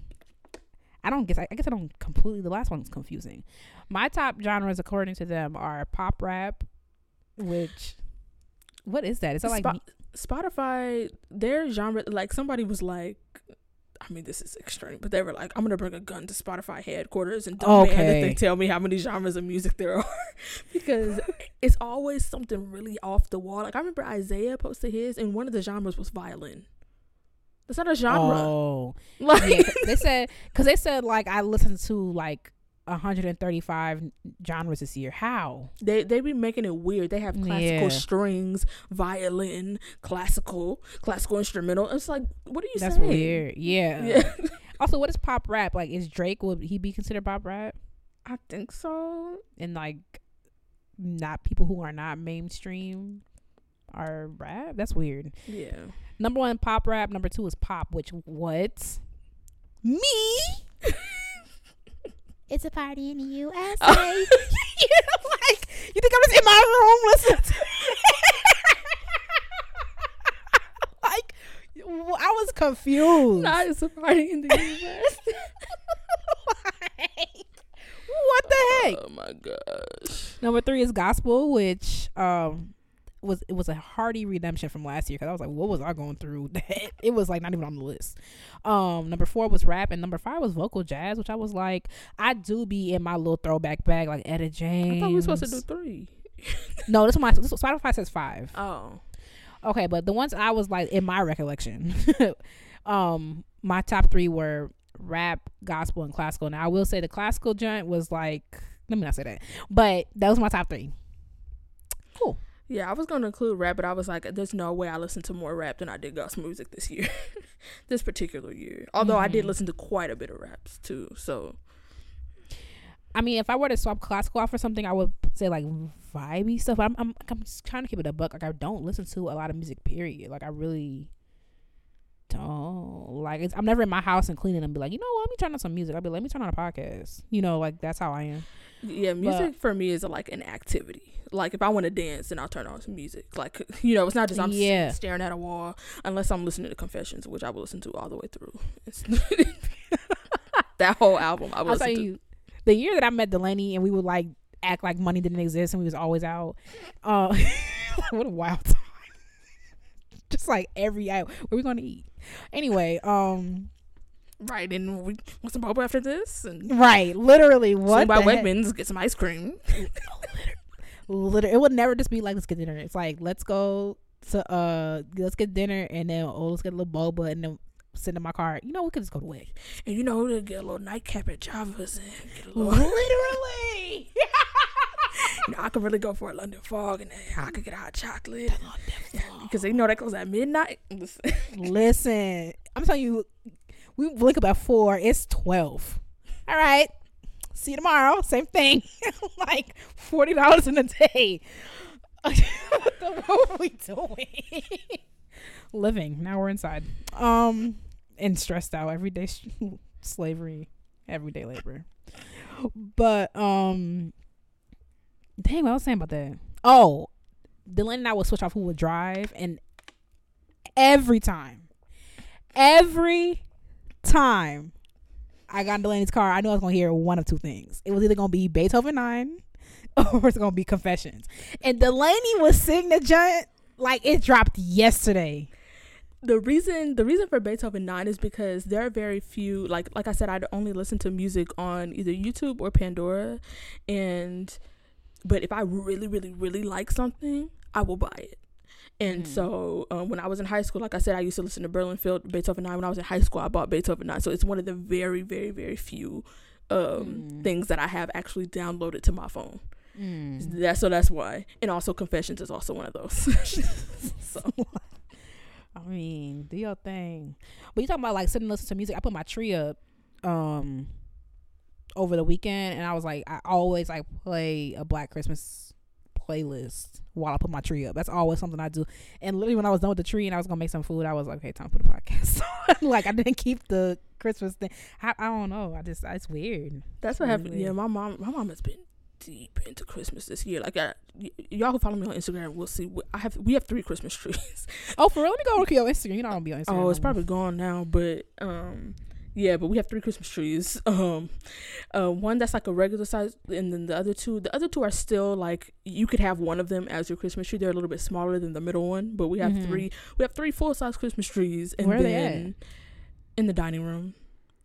I don't guess I, I guess I don't completely. The last one's confusing. My top genres, according to them, are pop rap, which what is that? Is that like spotify their genre like somebody was like I mean, this is extreme, but they were like, "I'm gonna bring a gun to Spotify headquarters and demand that Okay. they tell me how many genres of music there are," because it's always something really off the wall. Like I remember Isaiah posted his, and one of the genres was violin. That's not a genre. Oh, like, yeah. 'cause they said because they said like I listened to like 135 genres this year. How? they they be making it weird. They have classical Yeah. strings, violin, classical, classical instrumental. It's like, what are you That's saying? That's weird. Yeah. Yeah, Also, what is pop rap? Like, is Drake would he be considered pop rap? I think so. And like, not people who are not mainstream are rap. That's weird. Yeah. Number one, pop rap. Number two is pop. Which what? Me. it's a party in the USA. Oh. you like you think I'm just in my room listening to like I was confused. Not it's a party in the US. Like, what the heck? Oh my gosh. Number three is gospel, which um was it was a hearty redemption from last year because I was like, what was I going through? it was like not even on the list. Um, number four was rap, and number five was vocal jazz, which I was like, I do be in my little throwback bag, like Etta James. I thought we were supposed to do three. No, this one my this, Spotify says five. Oh. Okay, but the ones I was like in my recollection, um, my top three were rap, gospel, and classical. Now I will say the classical joint was like, let me not say that, but that was my top three. Cool. Yeah, I was gonna include rap, but I was like, "There's no way I listened to more rap than I did gospel music this year, this particular year." Although I did Mhm. listen to quite a bit of raps too. So I mean, if I were to swap classical out for something, I would say like vibey stuff. I'm I'm I'm just trying to keep it a buck. Like I don't listen to a lot of music. Period. Like I really don't like. It's, I'm never in my house and cleaning and be like, you know what? Let me turn on some music. I'll be like, let me turn on a podcast. You know, like that's how I am. Yeah, music for me is like an activity. Like if I want to dance, then I'll turn on some music. Like you know, it's not just I'm Yeah. staring at a wall unless I'm listening to Confessions, which I will listen to all the way through. That whole album I will I'll tell listen to. you, the year that I met Delaney and we would like act like money didn't exist and we was always out. Uh, what a wild time! Just like every hour, where we gonna eat? Anyway, um, Right, and we want some boba after this, and right, literally, what? what by? Wegmans get some ice cream. Literally, it would never just be like let's get dinner. It's like let's go to uh let's get dinner and then oh let's get a little boba and then sit in my car. You know we could just go to Wig. And you know, to get a little nightcap at Java's and get a little. Literally. you know, I could really go for a London fog, and then I could get a hot chocolate. Because they know that goes at midnight. Listen, I'm telling you, we wake about four. It's twelve. All right. See you tomorrow. Same thing. like forty dollars in a day. what the what are we doing? Living. Now we're inside. Um, and stressed out every day. sh- Slavery, everyday labor. But um, dang, what I was saying about that. Oh, Dylan and I would switch off who would drive, and every time, every time I got in Delaney's car, I knew I was gonna hear one of two things. It was either gonna be Beethoven Nine, or it's gonna be Confessions. And Delaney was singing the giant like it dropped yesterday. the reason the reason for Beethoven 9 is because there are very few like like I said I'd only listen to music on either YouTube or Pandora and but if I really really really like something I will buy it and so um, when I was in high school like I said I used to listen to Berlin Phil Beethoven 9 when I was in high school. I bought Beethoven 9 so it's one of the very very very few um, things that I have actually downloaded to my phone. That's so that's why. And also Confessions is also one of those. So. I mean, do your thing. But you talking about like sitting and listening to music. I put my tree up um over the weekend and I was like I always like play a black Christmas playlist while I put my tree up. That's always something I do. And literally when I was done with the tree and I was gonna make some food, I was like, okay, time to put a podcast on. like I didn't keep the Christmas thing. I, I don't know. I just it's weird. That's what Really happened. weird. Yeah, my mom, my mom has been deep into Christmas this year. Like, I, y- y'all can follow me on Instagram We'll see. I have we have three Christmas trees. Oh, for real? Let me go look at your Instagram. You know I don't be on Instagram. oh, it's probably gone now, but um, yeah, but we have three Christmas trees. Um, uh, one that's like a regular size, and then the other two, the other two are still like you could have one of them as your Christmas tree. They're a little bit smaller than the middle one, but we have Mhm. three. We have three full size Christmas trees, and Where are they then in the dining room.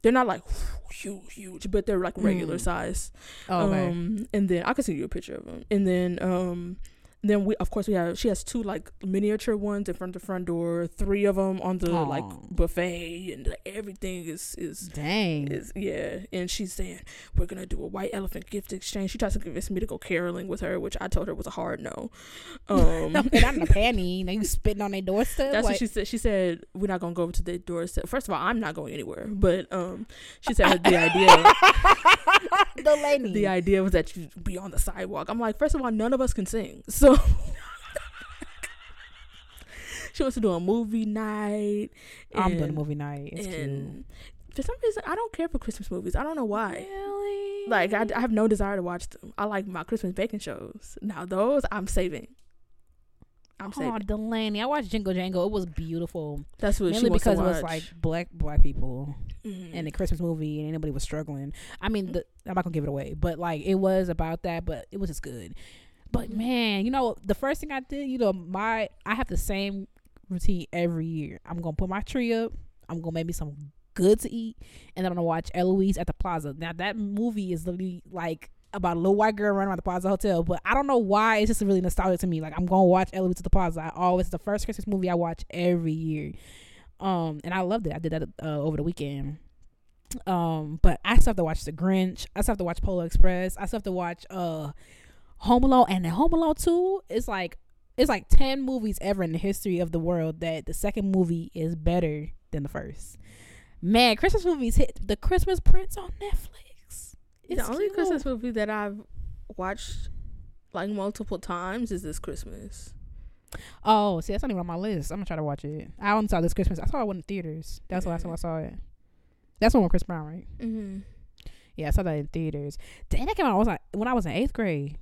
They're not like huge, huge, but they're like regular Mm. size. Oh, okay. Um, and then I can send you a picture of them. And then, um, then we of course we have she has two like miniature ones in front of the front door, three of them on the like buffet, and like, everything is is Dang. is yeah. And she's saying we're gonna do a white elephant gift exchange. She tries to convince me to go caroling with her, which I told her was a hard no. Um, not in a panty. Now you spitting on their doorstep. That's like, what she said. She said we're not gonna go over to the doorstep. First of all, I'm not going anywhere. But um, she said the idea the lady. the idea was that you be on the sidewalk. I'm like, first of all, none of us can sing, so. She wants to do a movie night. I'm doing a movie night. It's cute. for some reason, I don't care for Christmas movies. I don't know why. Really? Like, I, I have no desire to watch them. I like my Christmas baking shows. Now those I'm saving. I'm Oh, saving. Delaney. I watched Jingle Jangle. It was beautiful. That's what she Mainly wants because it was like black black people Mhm. in a Christmas movie and anybody was struggling. I mean, the, I'm not gonna give it away, but like it was about that. But it was just good. But man, you know, the first thing I did, you know, my I have the same routine every year. I'm gonna put my tree up. I'm gonna make me some good to eat, and then I'm gonna watch Eloise at the Plaza. Now that movie is literally like about a little white girl running around the Plaza Hotel, but I don't know why it's just really nostalgic to me. Like I'm gonna watch Eloise at the Plaza. I always the first Christmas movie I watch every year, um, and I loved it. I did that uh, over the weekend. Um, but I still have to watch The Grinch. I still have to watch Polar Express. I still have to watch uh Home Alone and then Home Alone Two is like it's like ten movies ever in the history of the world that the second movie is better than the first. Man, Christmas movies hit the Christmas Prince on Netflix. It's the only cute. Christmas movie that I've watched like multiple times is this Christmas. Oh, see, that's not even on my list. I'm gonna try to watch it. I only saw this Christmas. I saw it in the theaters. That's the last time I saw it. That's one with Chris Brown, right? Mm-hmm. Yeah, I saw that in theaters. Dang, that came out I was, like, when I was in eighth grade.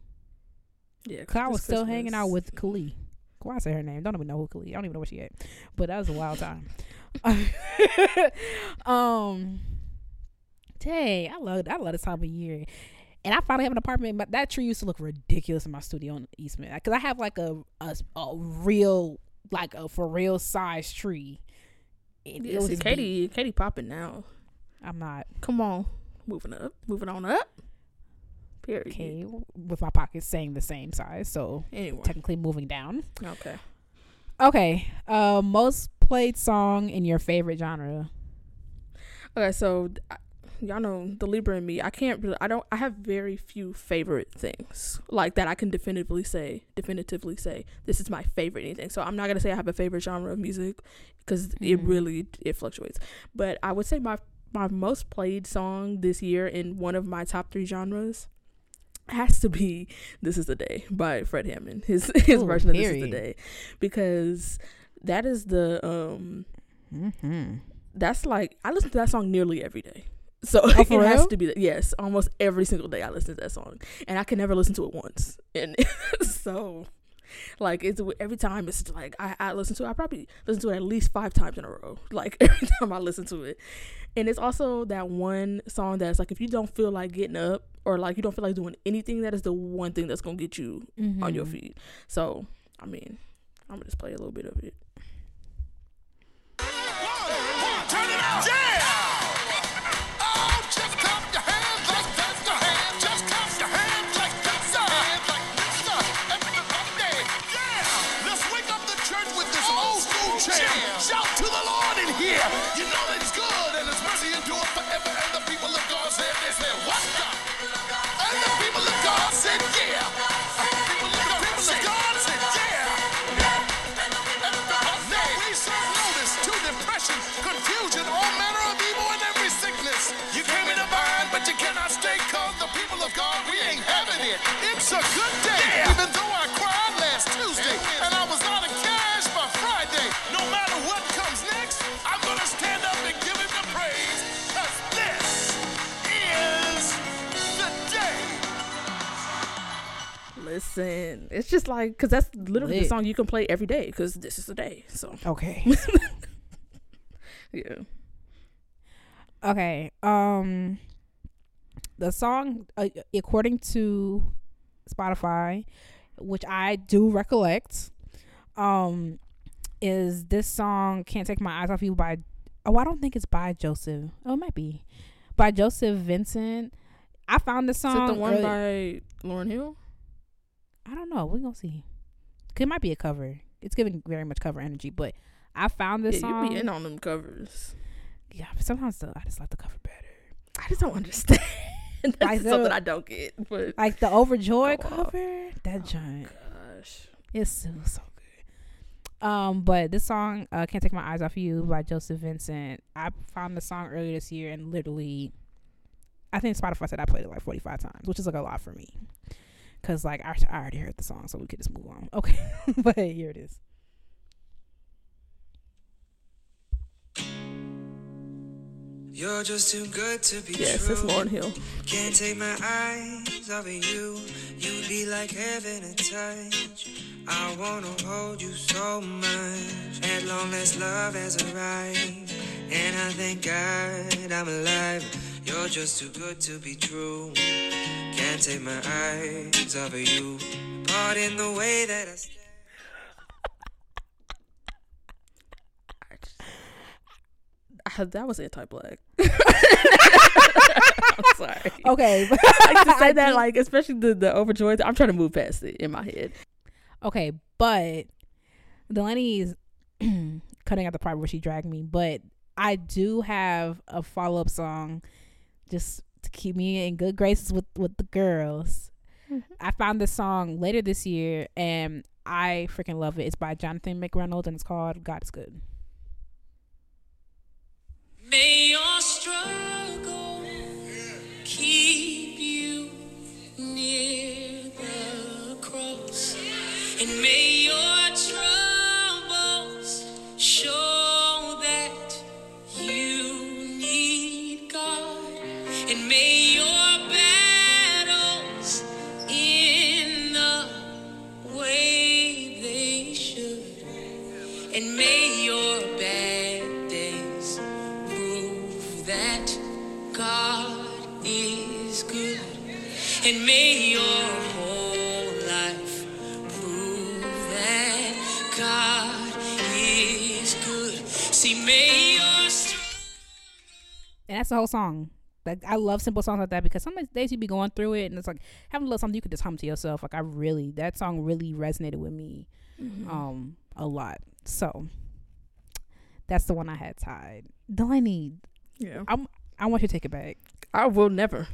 Yeah, Cause I was still hanging out with Khalid. Why I say her name? Don't even know who Khalid. I don't even know what she at. But that was a wild time. um, dang, I love I love this time of year. And I finally have an apartment, but that tree used to look ridiculous in my studio in Eastman. Cause I have like a a, a real like a for real size tree. It, Yeah, it was see, big. Katie, Katie popping now. I'm not Come on, moving up, moving on up. Period. okay with my pockets saying the same size, so Anyway, technically moving down. okay. Okay. Uh, most played song in your favorite genre. Okay, so I- y'all know the Libra and me. I can't really. I don't. I have very few favorite things like that. I can definitively say, definitively say, this is my favorite anything. So I'm not gonna say I have a favorite genre of music because it Mhm. really it fluctuates. But I would say my my most played song this year in one of my top three genres has to be "This Is the Day" by Fred Hammond. His his Ooh, version of "This Is the. Day," because that is the um Mm-hmm. that's like I listen to that song nearly every day. So Oh, it for has to be that. Yes, almost every single day I listen to that song, and I can never listen to it once. And so, like it's every time it's like I, I listen to it, I probably listen to it at least five times in a row. Like every time I listen to it, and it's also that one song that's like if you don't feel like getting up or like you don't feel like doing anything, that is the one thing that's gonna get you on your Mhm. feet. So I mean, I'm gonna just play a little bit of it. Listen, it's just like because that's literally the song you can play every day because this is the day. So Okay. yeah, okay. Um, the song, uh, according to Spotify, which I do recollect, um, is this song "Can't Take My Eyes Off You" by. Oh, I don't think it's by Joseph. Oh, it might be by Joseph Vincent. I found this is song. it the one early- by Lauryn Hill? I don't know. We're gonna see. It might be a cover. It's giving very much cover energy, but I found this yeah, song. you be in on them covers. yeah, but sometimes though, I just like the cover better. I just don't understand. That's Like something I don't get. But Like the Overjoyed off. cover, that giant gosh, is so so good. Um, but this song, uh, "Can't Take My Eyes Off You" by Joseph Vincent. I found the song earlier this year, and literally, I think Spotify said I played it like forty five times, which is like a lot for me. Cause like I, I already heard the song, so we could just move on. Okay, but here it is. You're just too good to be yes, true. it's Lauryn Hill. Can't take my eyes off of you. You be like heaven to touch. I wanna hold you so much. At long last, love has arrived, and I thank God I'm alive. You're just too good to be true. Can't take my eyes off of you. Part in the way that I. Stand. I, that was anti-black. I'm sorry. Okay, I like to say I that, do- like especially the the overjoyed. I'm trying to move past it in my head. Okay, but Delaney is cutting out the part where she dragged me. But I do have a follow up song just to keep me in good graces with with the girls. Mm-hmm. I found this song later this year and I freaking love it. It's by Jonathan McReynolds and it's called God is Good. The whole song. Like I love simple songs like that because some days you be going through it and it's like having a little something you could just hum to yourself. Like I really that song really resonated with me um a lot. So that's the one I had tied. Delaney, Yeah. I'm I want you to take it back. I will never.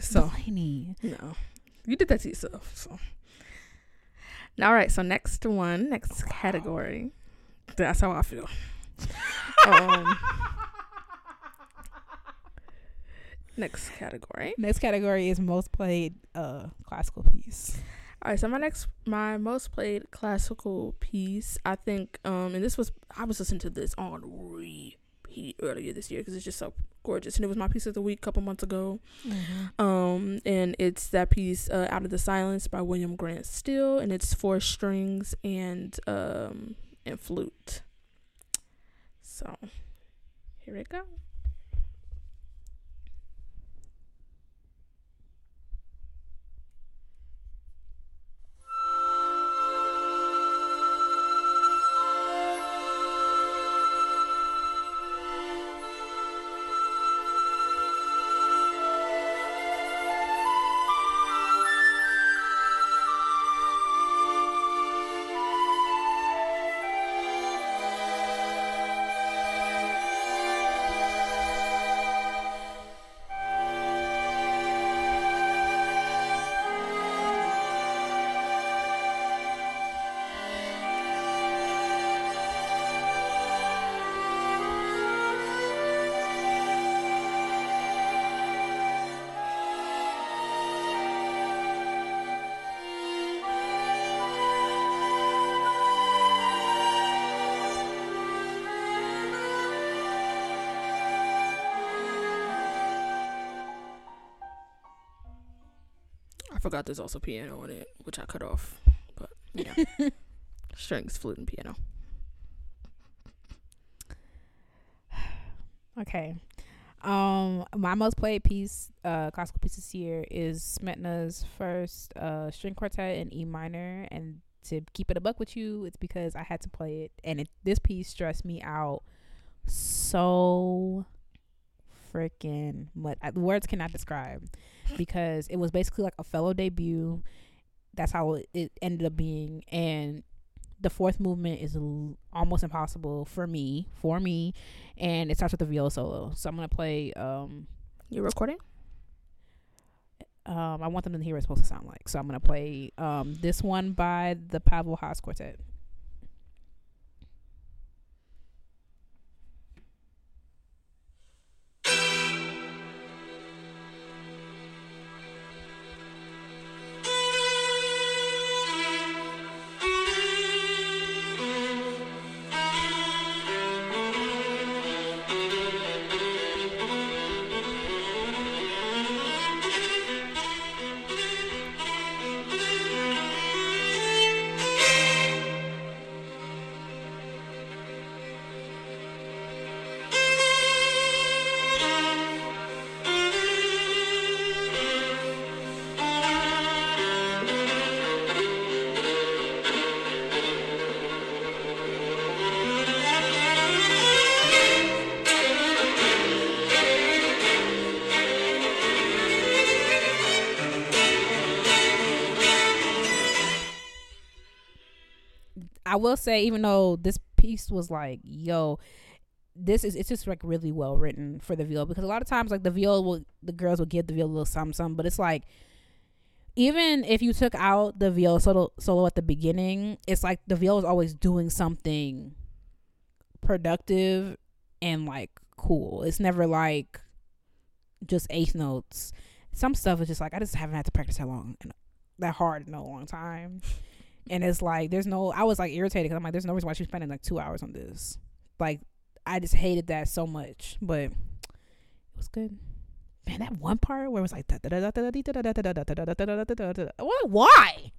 So Delaney. no, you did that to yourself. So. All right. So next one, next category. That's how I feel. um, next category. Next category is most played uh classical piece. All right, so my next, my most played classical piece, I think, um, and this was I was listening to this on repeat earlier this year because it's just so gorgeous, and it was my piece of the week a couple months ago. Um, and it's that piece, uh, "Out of the Silence" by William Grant Still, and it's for strings and um and flute. So, here we go. Forgot there's also piano in it, which I cut off. But yeah, strings, flute, and piano. Okay. Um, my most played piece, uh, classical piece this year is Smetana's first uh string quartet in E minor, and to keep it a buck with you, it's because I had to play it, and it, this piece stressed me out so freaking much. I, words cannot describe because it was basically like a fellow debut. That's how it, ended up being, and the fourth movement is l- almost impossible for me, for me, and it starts with a viola solo. So I'm gonna play. Um, You recording? um, I want them to hear what it's supposed to sound like. So I'm gonna play um this one by the Pavel Haas Quartet. Will say, even though this piece was like, yo, this is it's just like really well written for the viola because a lot of times like the viola will the girls will give the viola a little something, something but it's like even if you took out the viola solo, solo at the beginning, it's like the viola is always doing something productive and like cool. It's never like just eighth notes. Some stuff is just like I just haven't had to practice that long and that hard in a long time. And it's like there's no. I was like irritated because I'm like, there's no reason why she's spending like two hours on this. Like I just hated that so much, but it was good. Man, that one part where it was like, why?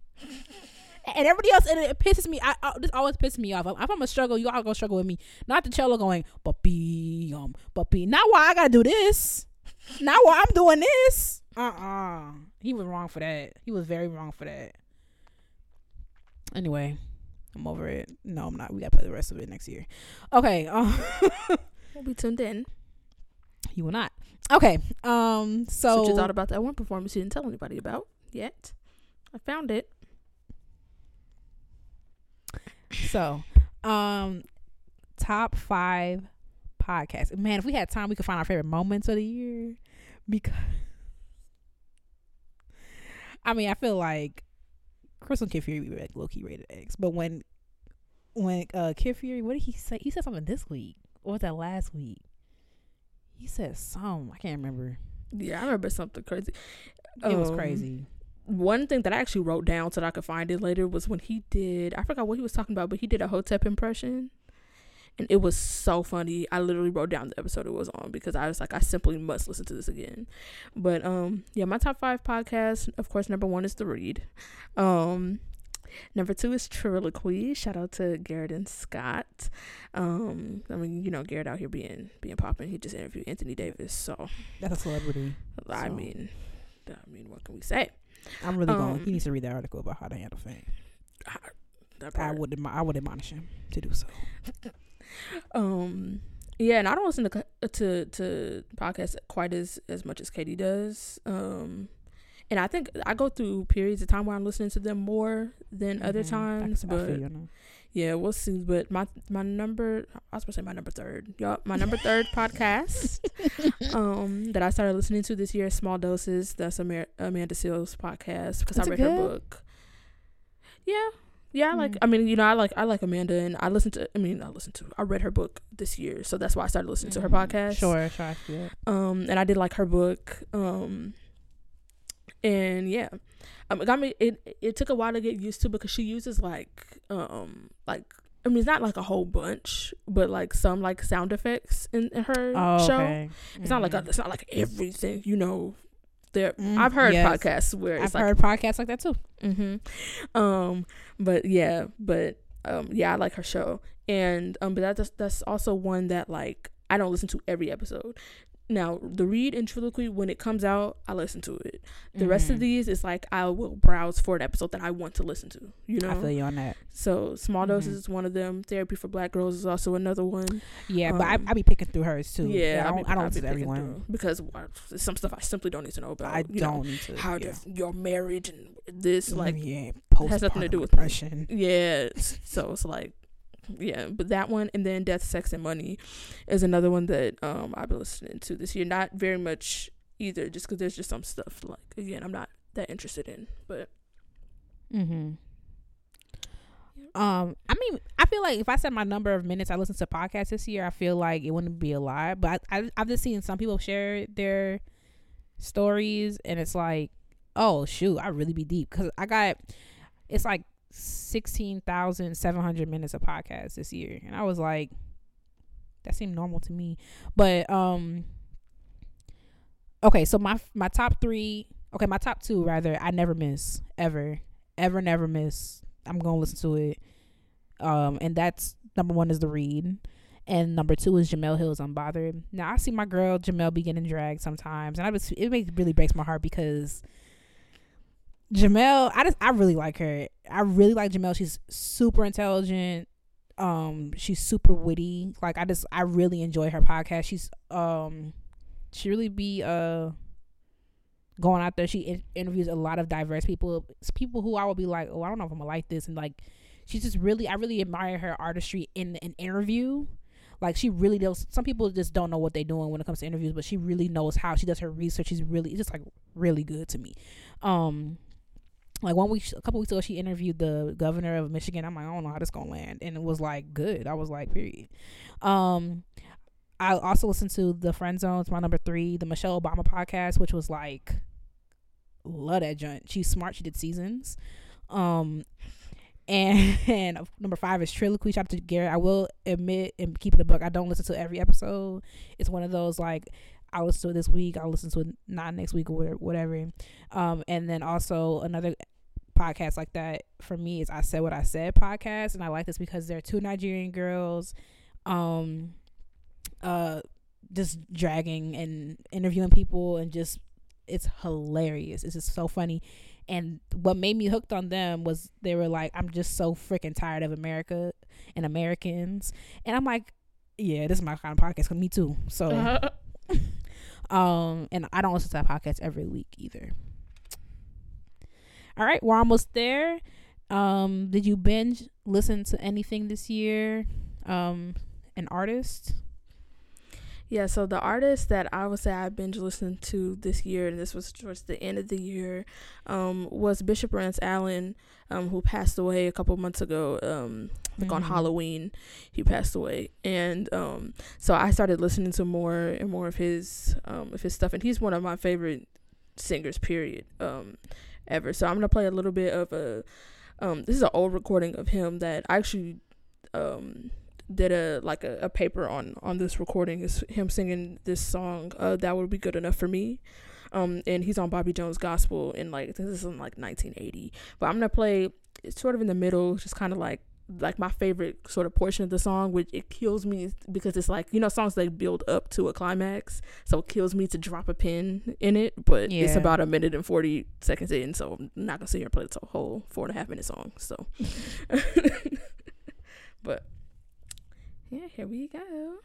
And everybody else, and it pisses me. I, this always pisses me off. If I'm gonna struggle, you all gonna struggle with me. Not the cello going, but be um, but be. Not why I gotta do this. Not while I'm doing this. Uh uh He was wrong for that. He was very wrong for that. Anyway, I'm over it. No, I'm not. We gotta play the rest of it next year. Okay. Um, We'll be tuned in. you will not. Okay. Um. So, So, what you thought about that one performance you didn't tell anybody about yet? I found it. so, um, top five podcasts. Man, if we had time, we could find our favorite moments of the year. Because, I mean, I feel like Crissle Kid Fury like low key rated X, but when when uh Kid Fury, what did he say? He said something this week. Or was that last week? He said some. I can't remember. Yeah, I remember something crazy. It was Um, crazy. One thing that I actually wrote down so that I could find it later was when he did. I forgot what he was talking about, but he did a Hotep impression, and it was so funny. I literally wrote down the episode it was on because I was like, I simply must listen to this again. But um, yeah, my top five podcasts. Of course, number one is The Read. Um, number two is Triloquy. Shout out to Garrett and Scott. Um, I mean, you know, Garrett out here being being popping. He just interviewed Anthony Davis, so That's a celebrity. I So. mean, I mean, what can we say? I'm really going. Um, He needs to read that article about how to handle fame. That I would. admi- I would admonish him to do so. Um, yeah, and I don't listen to to to podcasts quite as as much as Katie does. Um, and I think I go through periods of time where I'm listening to them more than other Mhm. I times. I But that. yeah, we'll see. But my my number, I was supposed to say my number third. Yup, my number third podcast um that I started listening to this year, Small Doses. That's Amer- Amanda Seales podcast because I read her book. Yeah. Yeah, I like. Mm. I mean, you know, I like. I like Amanda, and I listened to. I mean, I listened to. I read her book this year, so that's why I started listening to her Mhm. podcast. Sure, sure. It. Um, and I did like her book. Um, and yeah, um, it got me. It it took a while to get used to because she uses like um like. I mean, it's not like a whole bunch, but like some like sound effects in, in her Oh, show. okay. It's not like a, Mhm. it's not like everything, you know. There, Mm, I've heard yes. podcasts where I've like heard podcasts like that too. Mm-hmm. Um, but yeah, but um, yeah, I like her show, and um, but that's that's also one that like I don't listen to every episode. Now, the read and triloquy when it comes out, I listen to it. The rest of Mhm. these is like I will browse for an episode that I want to listen to. You know, I feel you on that. so small doses Mhm. is one of them. Therapy for Black Girls is also another one. Yeah, but I Um, I be picking through hers too. Yeah, I don't. be- I don't I'll be listen to everyone. because some stuff I simply don't need to know about. I you don't need to. how yeah. def- your marriage and this like Mm, yeah, has nothing to do with- depression. Yeah, so it's like, yeah, but that one and then Death, Sex, and Money is another one that um I've been listening to this year. Not very much either, just because there's just some stuff like again I'm not that interested in. But Mm-hmm. Um, I mean, I feel like if I said my number of minutes I listened to podcasts this year, I feel like it wouldn't be a lot. But I, I I've just seen some people share their stories, and it's like, oh shoot, I really be deep because I got it's like sixteen thousand seven hundred minutes of podcasts this year, and I was like, that seemed normal to me. But um, okay, so my my top three, okay, my top two rather, I never miss ever, ever, never miss. I'm gonna listen to it. Um, and that's number one is the read, and number two is Jemele Hill's Unbothered. Now I see my girl Jemele be getting dragged sometimes, and I just it makes really breaks my heart because Jemele, I just I really like her. I really like Jemele. She's super intelligent. Um, she's super witty. Like I just I really enjoy her podcast. She's um, she really be uh going out there. She in- interviews a lot of diverse people. It's people who I would be like, oh, I don't know if I'm gonna like this, and like she's just really I really admire her artistry in an interview. Like she really does. Some people just don't know what they're doing when it comes to interviews, but she really knows how she does her research. She's really just like really good to me. Um, like one week, a couple weeks ago, she interviewed the governor of Michigan. I'm like, I don't know how this gonna land, and it was like good. I was like, period. Um, I also listened to the Friend Zones, my number three, the Michelle Obama podcast, which was like, love that joint. She's smart. She did seasons. Um, and, and number five is Triloquy. Shout out to Garrett. I will admit and keep it a book. I don't listen to every episode. It's one of those like I'll listen to it this week. I'll listen to it not next week or whatever. Um, and then also another podcast like that for me is I said what I said podcast, and I like this because there are two Nigerian girls. Um, uh, just dragging and interviewing people and just it's hilarious. It's just so funny. And what made me hooked on them was they were like, I'm just so freaking tired of America and Americans. And I'm like, yeah, this is my kind of podcast. Me too. So, um, and I don't listen to that podcast every week either. All right, we're almost there. Um, did you binge listen to anything this year? Um, an artist? Yeah, so the artist that I would say I binge listened to this year, and this was towards the end of the year, um, was Bishop Rance Allen, um, who passed away a couple months ago. Um, like on Mhm. Halloween, he passed away, and um, so I started listening to more and more of his um of his stuff, and he's one of my favorite singers. Period. Um, ever. So I'm gonna play a little bit of a um. This is an old recording of him that I actually um did a like a, a paper on on this recording is him singing this song uh that would be good enough for me um and he's on bobby jones gospel in like this is in like 1980 but i'm gonna play it's sort of in the middle just kind of like like my favorite sort of portion of the song which it kills me because it's like you know songs they build up to a climax so it kills me to drop a pin in it but it's about a minute and 40 seconds in so i'm not gonna sit here and play the whole four and a half minute song so but yeah, here we go.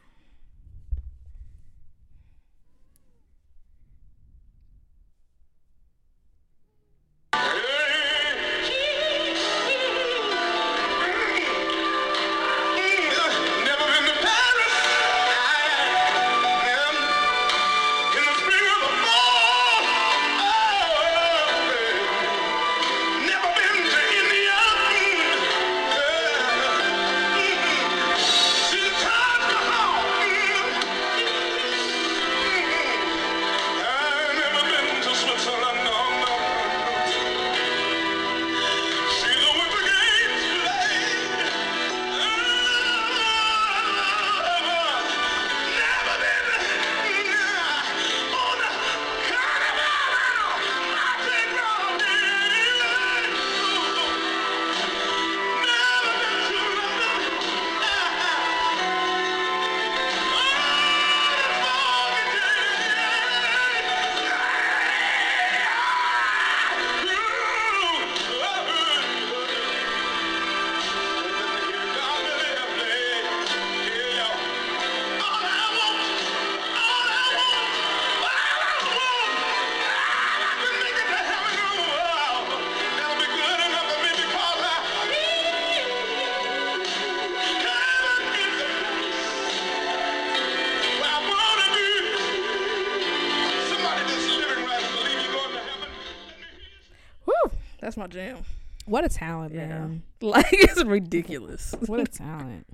Jam. What a talent, Yeah. man. Like it's ridiculous. What a talent.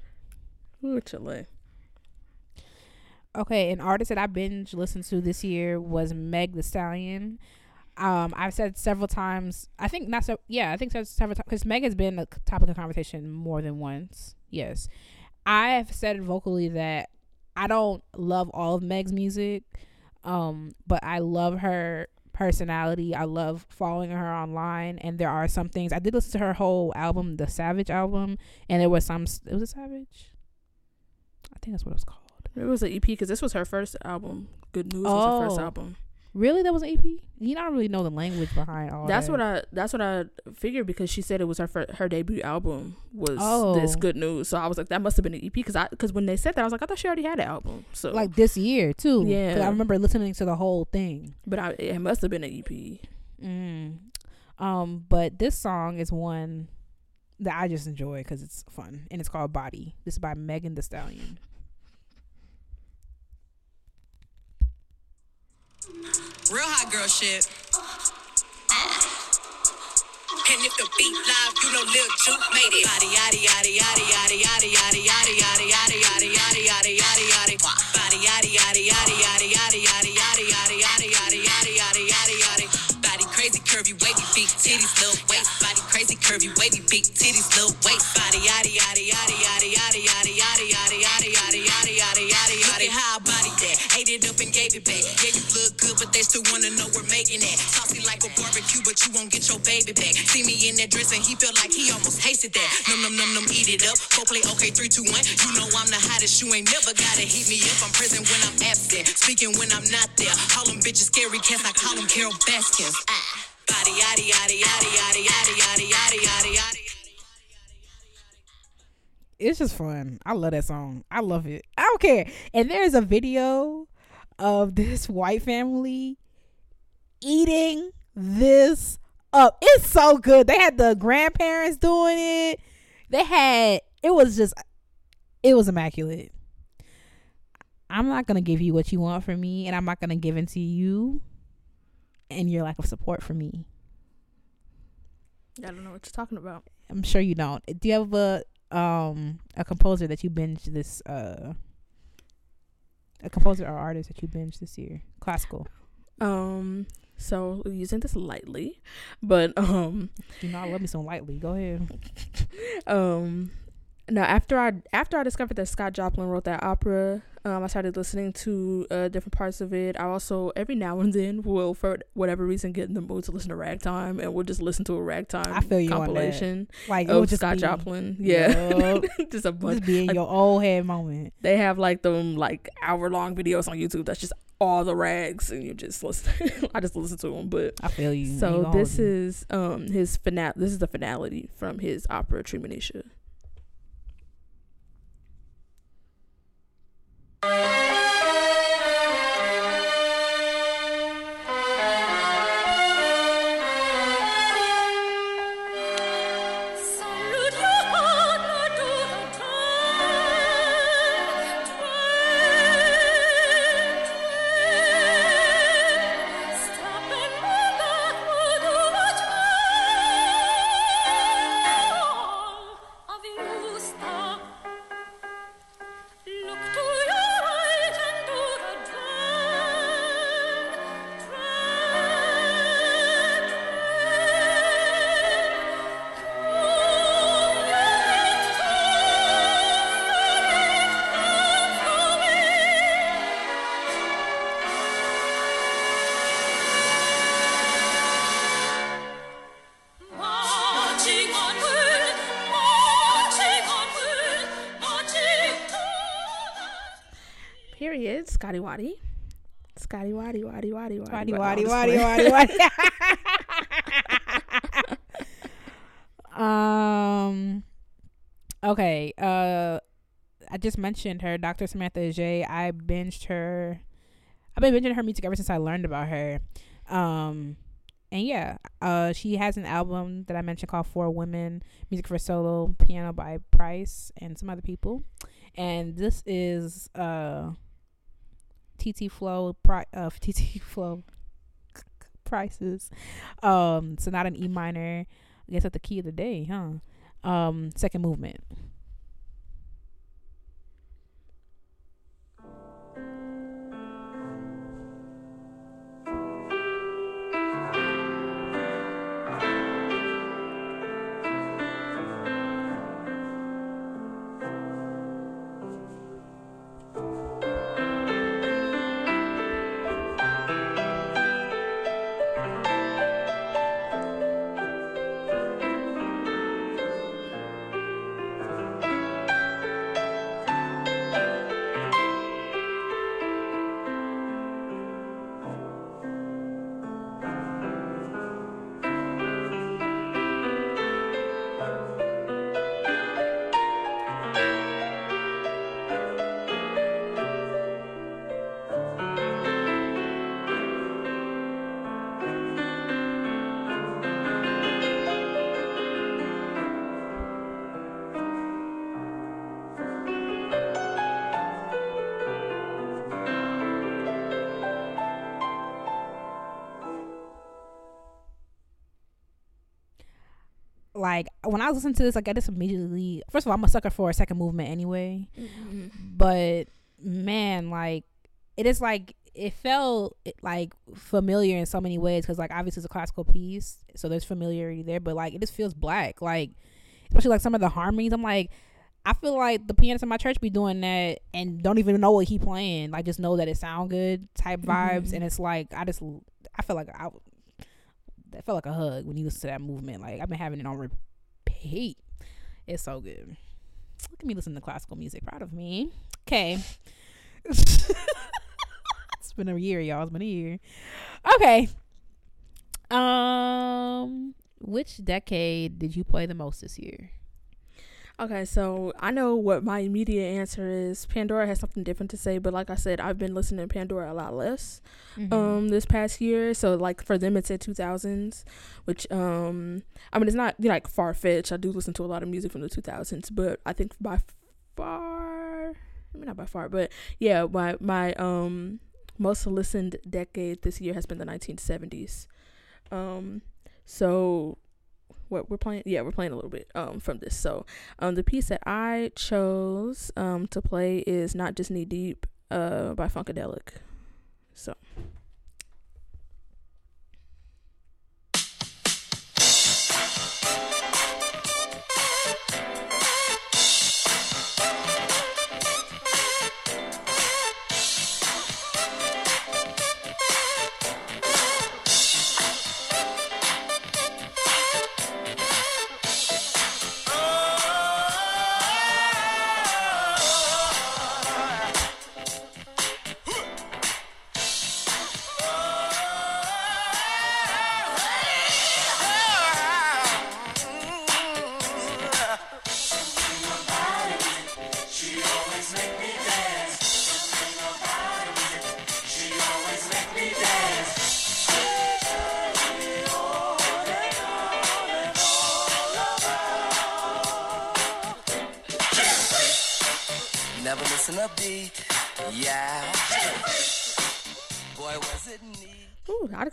Ooh, Chile. Okay, an artist that I binge listened to this year was Meg Thee Stallion. Um, I've said several times. I think not so. Yeah, I think several times because Meg has been a topic of conversation more than once. Yes, I have said vocally that I don't love all of Meg's music, um, but I love her personality. I love following her online, and there are some things I did listen to her whole album, the Savage album, and there was some. It was a Savage. I think that's what it was called. It was an EP because this was her first album. Good News was her first Oh. album. Really, that was an EP. You don't really know the language behind all. that's that. what I. That's what I figured because she said it was her fir- her debut album was Oh. this Good News. So I was like, that must have been an EP because I because when they said that I was like, I thought she already had an album. So like this year too. Yeah. I remember listening to the whole thing. but I, it must have been an EP. Mm. Um, but this song is one that I just enjoy because it's fun and it's called Body. This is by Megan Thee Stallion. Real hot girl shit. And if the beat live, you know Lil Juke made it. Body yaddy yaddy yaddy yaddy yaddy yaddy yaddy yaddy yaddy yaddy yaddy yaddy yaddy yaddy. Body yaddy yaddy yaddy yaddy yaddy yaddy yaddy yaddy yaddy yaddy yaddy yaddy yaddy yaddy. Body crazy curvy wavy big titties little waist. Body crazy curvy wavy big titties little waist. Body yaddy yaddy yaddy yaddy yaddy yaddy still wanna know we're making it. Saucy like a barbecue, but you won't get your baby back. See me in that dress and he felt like he almost tasted that. Num num num num, eat it up. Go play okay, three, two, one. You know I'm the hottest. You ain't never gotta heat me up. I'm present when I'm absent, speaking when I'm not there. Call them bitches scary cats. I call them Carole Baskins. Ah. Body yaddy yaddy yaddy yaddy yaddy yaddy yaddy yaddy. it's just fun. I love that song. I love it. I don't care. And there's a video of this white family eating this up. It's so good. They had the grandparents doing it. They had it was just it was immaculate. I'm not gonna give you what you want from me, and I'm not gonna give in to you and your lack of support for me. I don't know what you're talking about. I'm sure you don't. Do you have a um a composer that you binged this uh a composer or artist that you binged this year? Classical. Um, so using this lightly, but um, You know I love me some lightly. Go ahead. um, now after I after I discovered that Scott Joplin wrote that opera, um, I started listening to uh, different parts of it. I also every now and then will, for whatever reason, get in the mood to listen to ragtime, and we'll just listen to a ragtime I feel you on that. compilation Like of just Scott be, Joplin. Yeah, Yup. just a bunch. just be in like- your old head moment. They have like them like hour long videos on YouTube. That's just all the rags, and you just listen. I just listen to them, but. I feel you. So You this is um his finale. This is the finality from his opera Treemonisha. Thank you. Waddy Waddy Waddy Waddy, Waddy. um. Okay. Uh, I just mentioned her, Dr. Samantha J. I binged her. I've been binging her music ever since I learned about her. Um, and yeah, uh, she has an album that I mentioned called Four Women, music for solo, piano by Price and some other people. And this is uh, TT Flow, pri- uh, TT Flow prices. Um, so not an E minor. I guess that's the key of the day, huh? Um, second movement. When I was listening to this, like I just immediately. First of all, I'm a sucker for a second movement anyway. Mm-hmm. but man like it is like it felt like familiar in so many ways because like obviously it's a classical piece so there's familiarity there but like it just feels black like especially like some of the harmonies i'm like I feel like the pianist in my church be doing that and don't even know what he playing. Like just know that it sound good type vibes, mm-hmm. and it's like I just I feel like I that felt like a hug when you listen to that movement. Like I've been having it on repeat. It's so good. Look at me listening to classical music. Proud of me. Okay. it's been a year, y'all. It's been a year. Okay. Um, which decade did you play the most this year? Okay, so I know what my immediate answer is. Pandora has something different to say, but like I said, I've been listening to Pandora a lot less um this past year. So like for them it's at 2000s, which um I mean it's not like far fetched. I do listen to a lot of music from the 2000s, but I think by far, I mean not by far, but yeah, my my um most listened decade this year has been the 1970s. Um so what we're playing yeah we're playing a little bit um from this. So um the piece that i chose um to play is not just knee deep uh by funkadelic. So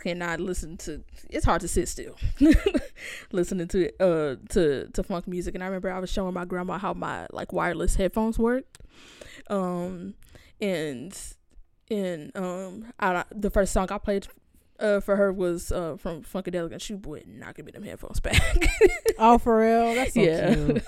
cannot listen to. It's hard to sit still, listening to uh to to funk music. And I remember I was showing my grandma how my like wireless headphones worked, um, and and um, I the first song I played uh for her was uh from Funkadelic, and she would not give me them headphones back. Oh, for real? That's so Yeah. cute.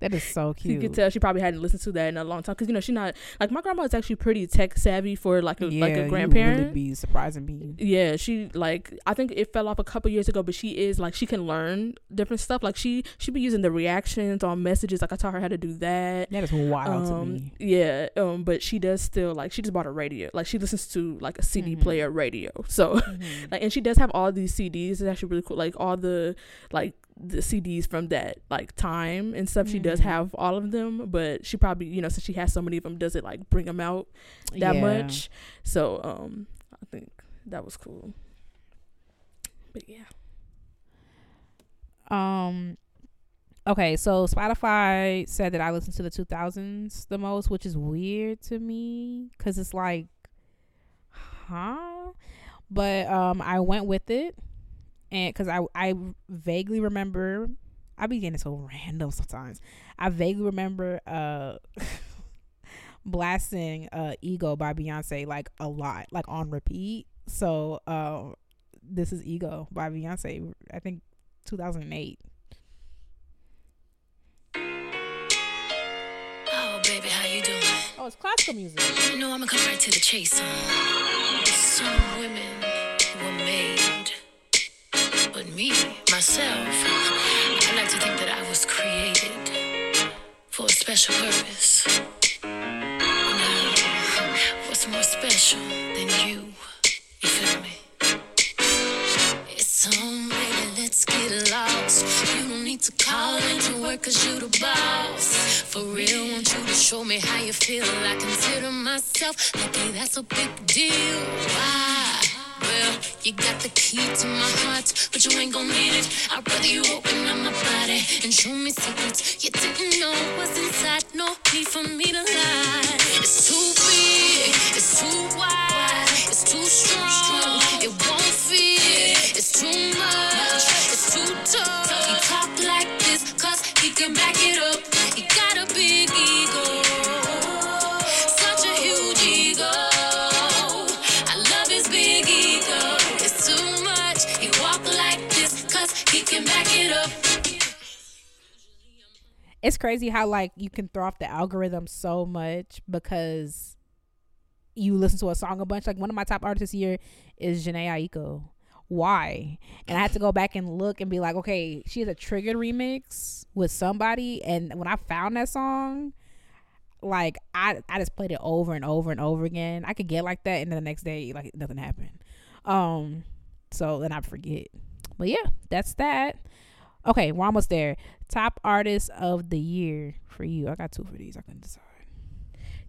That is so cute. you could tell she probably hadn't listened to that in a long time because you know she's not like my grandma is actually pretty tech savvy for like a like a grandparent. really be surprising me. yeah she like i think it fell off a couple years ago but she is like she can learn different stuff like she she be using the reactions on messages like i taught her how to do that That is wild to um me. yeah um but she does still like she just bought a radio like she listens to like a cd Mm-hmm. player radio so like and she does have all these cds it's actually really cool like all the like the cds from that like time and stuff she Mm-hmm. does have all of them but she probably you know since she has so many of them does it like bring them out that Yeah. much so um i think that was cool but yeah Um. Okay, so Spotify said that I listen to the 2000s the most, which is weird to me because it's like, huh? But um, I went with it, and because I I vaguely remember, I be getting so random sometimes. I vaguely remember uh. blasting uh ego by beyonce like a lot like on repeat so uh this is ego by beyonce i think 2008 Oh, baby, how you doing? oh it's classical music You know, I'm gonna come right to the chase. Some women were made, but me, myself, I like to think that I was created for a special purpose. Now, what's more special than you? You feel me? It's on, baby, let's get lost. You don't need to call into work cause you the boss. For real, want you to show me how you feel. I consider myself lucky, that's a big deal. Why? Well, you got the key to my heart, but you ain't gon' need it. I'd rather you open up my body and show me secrets you didn't know was inside. No need for me to lie. It's too big, it's too wide, it's too strong. It won't fit. It's too much, it's too tough. He talk like this, cause he can back it up. It's crazy how like you can throw off the algorithm so much because you listen to a song a bunch. Like one of my top artists here is Jhené Aiko. Why? And I had to go back and look and be like, okay, she has a triggered remix with somebody, and when I found that song, like I I just played it over and over and over again. I could get like that, and then the next day, like nothing happened. Um, so then I forget. But yeah, that's that. Okay, we're almost there. Top artist of the year for you. I got two for these. I couldn't decide.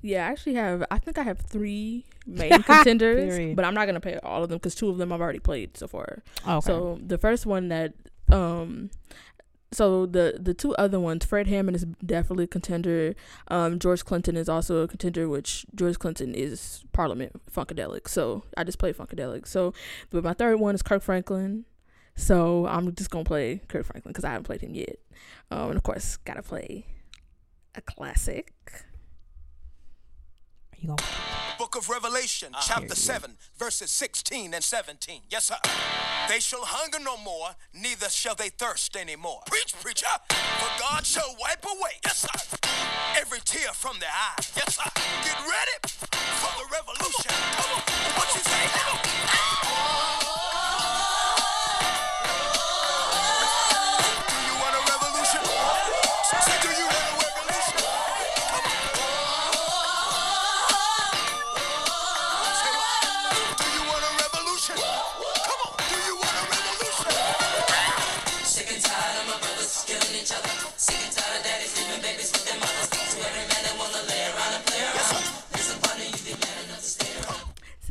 Yeah, I actually have. I think I have three main contenders, but I'm not gonna play all of them because two of them I've already played so far. Okay. So the first one that um so the the two other ones, Fred Hammond is definitely a contender. Um George Clinton is also a contender, which George Clinton is Parliament Funkadelic. So I just play Funkadelic. So but my third one is Kirk Franklin. So I'm just gonna play Kirk Franklin because I haven't played him yet. Um and of course gotta play a classic. you gonna Book of Revelation, chapter 7, verses 16 and 17. Yes, sir. They shall hunger no more, neither shall they thirst anymore. Preach, preacher. For God shall wipe away, yes, sir, every tear from their eyes. Yes, sir. Get ready for the revolution. Come on. What you say?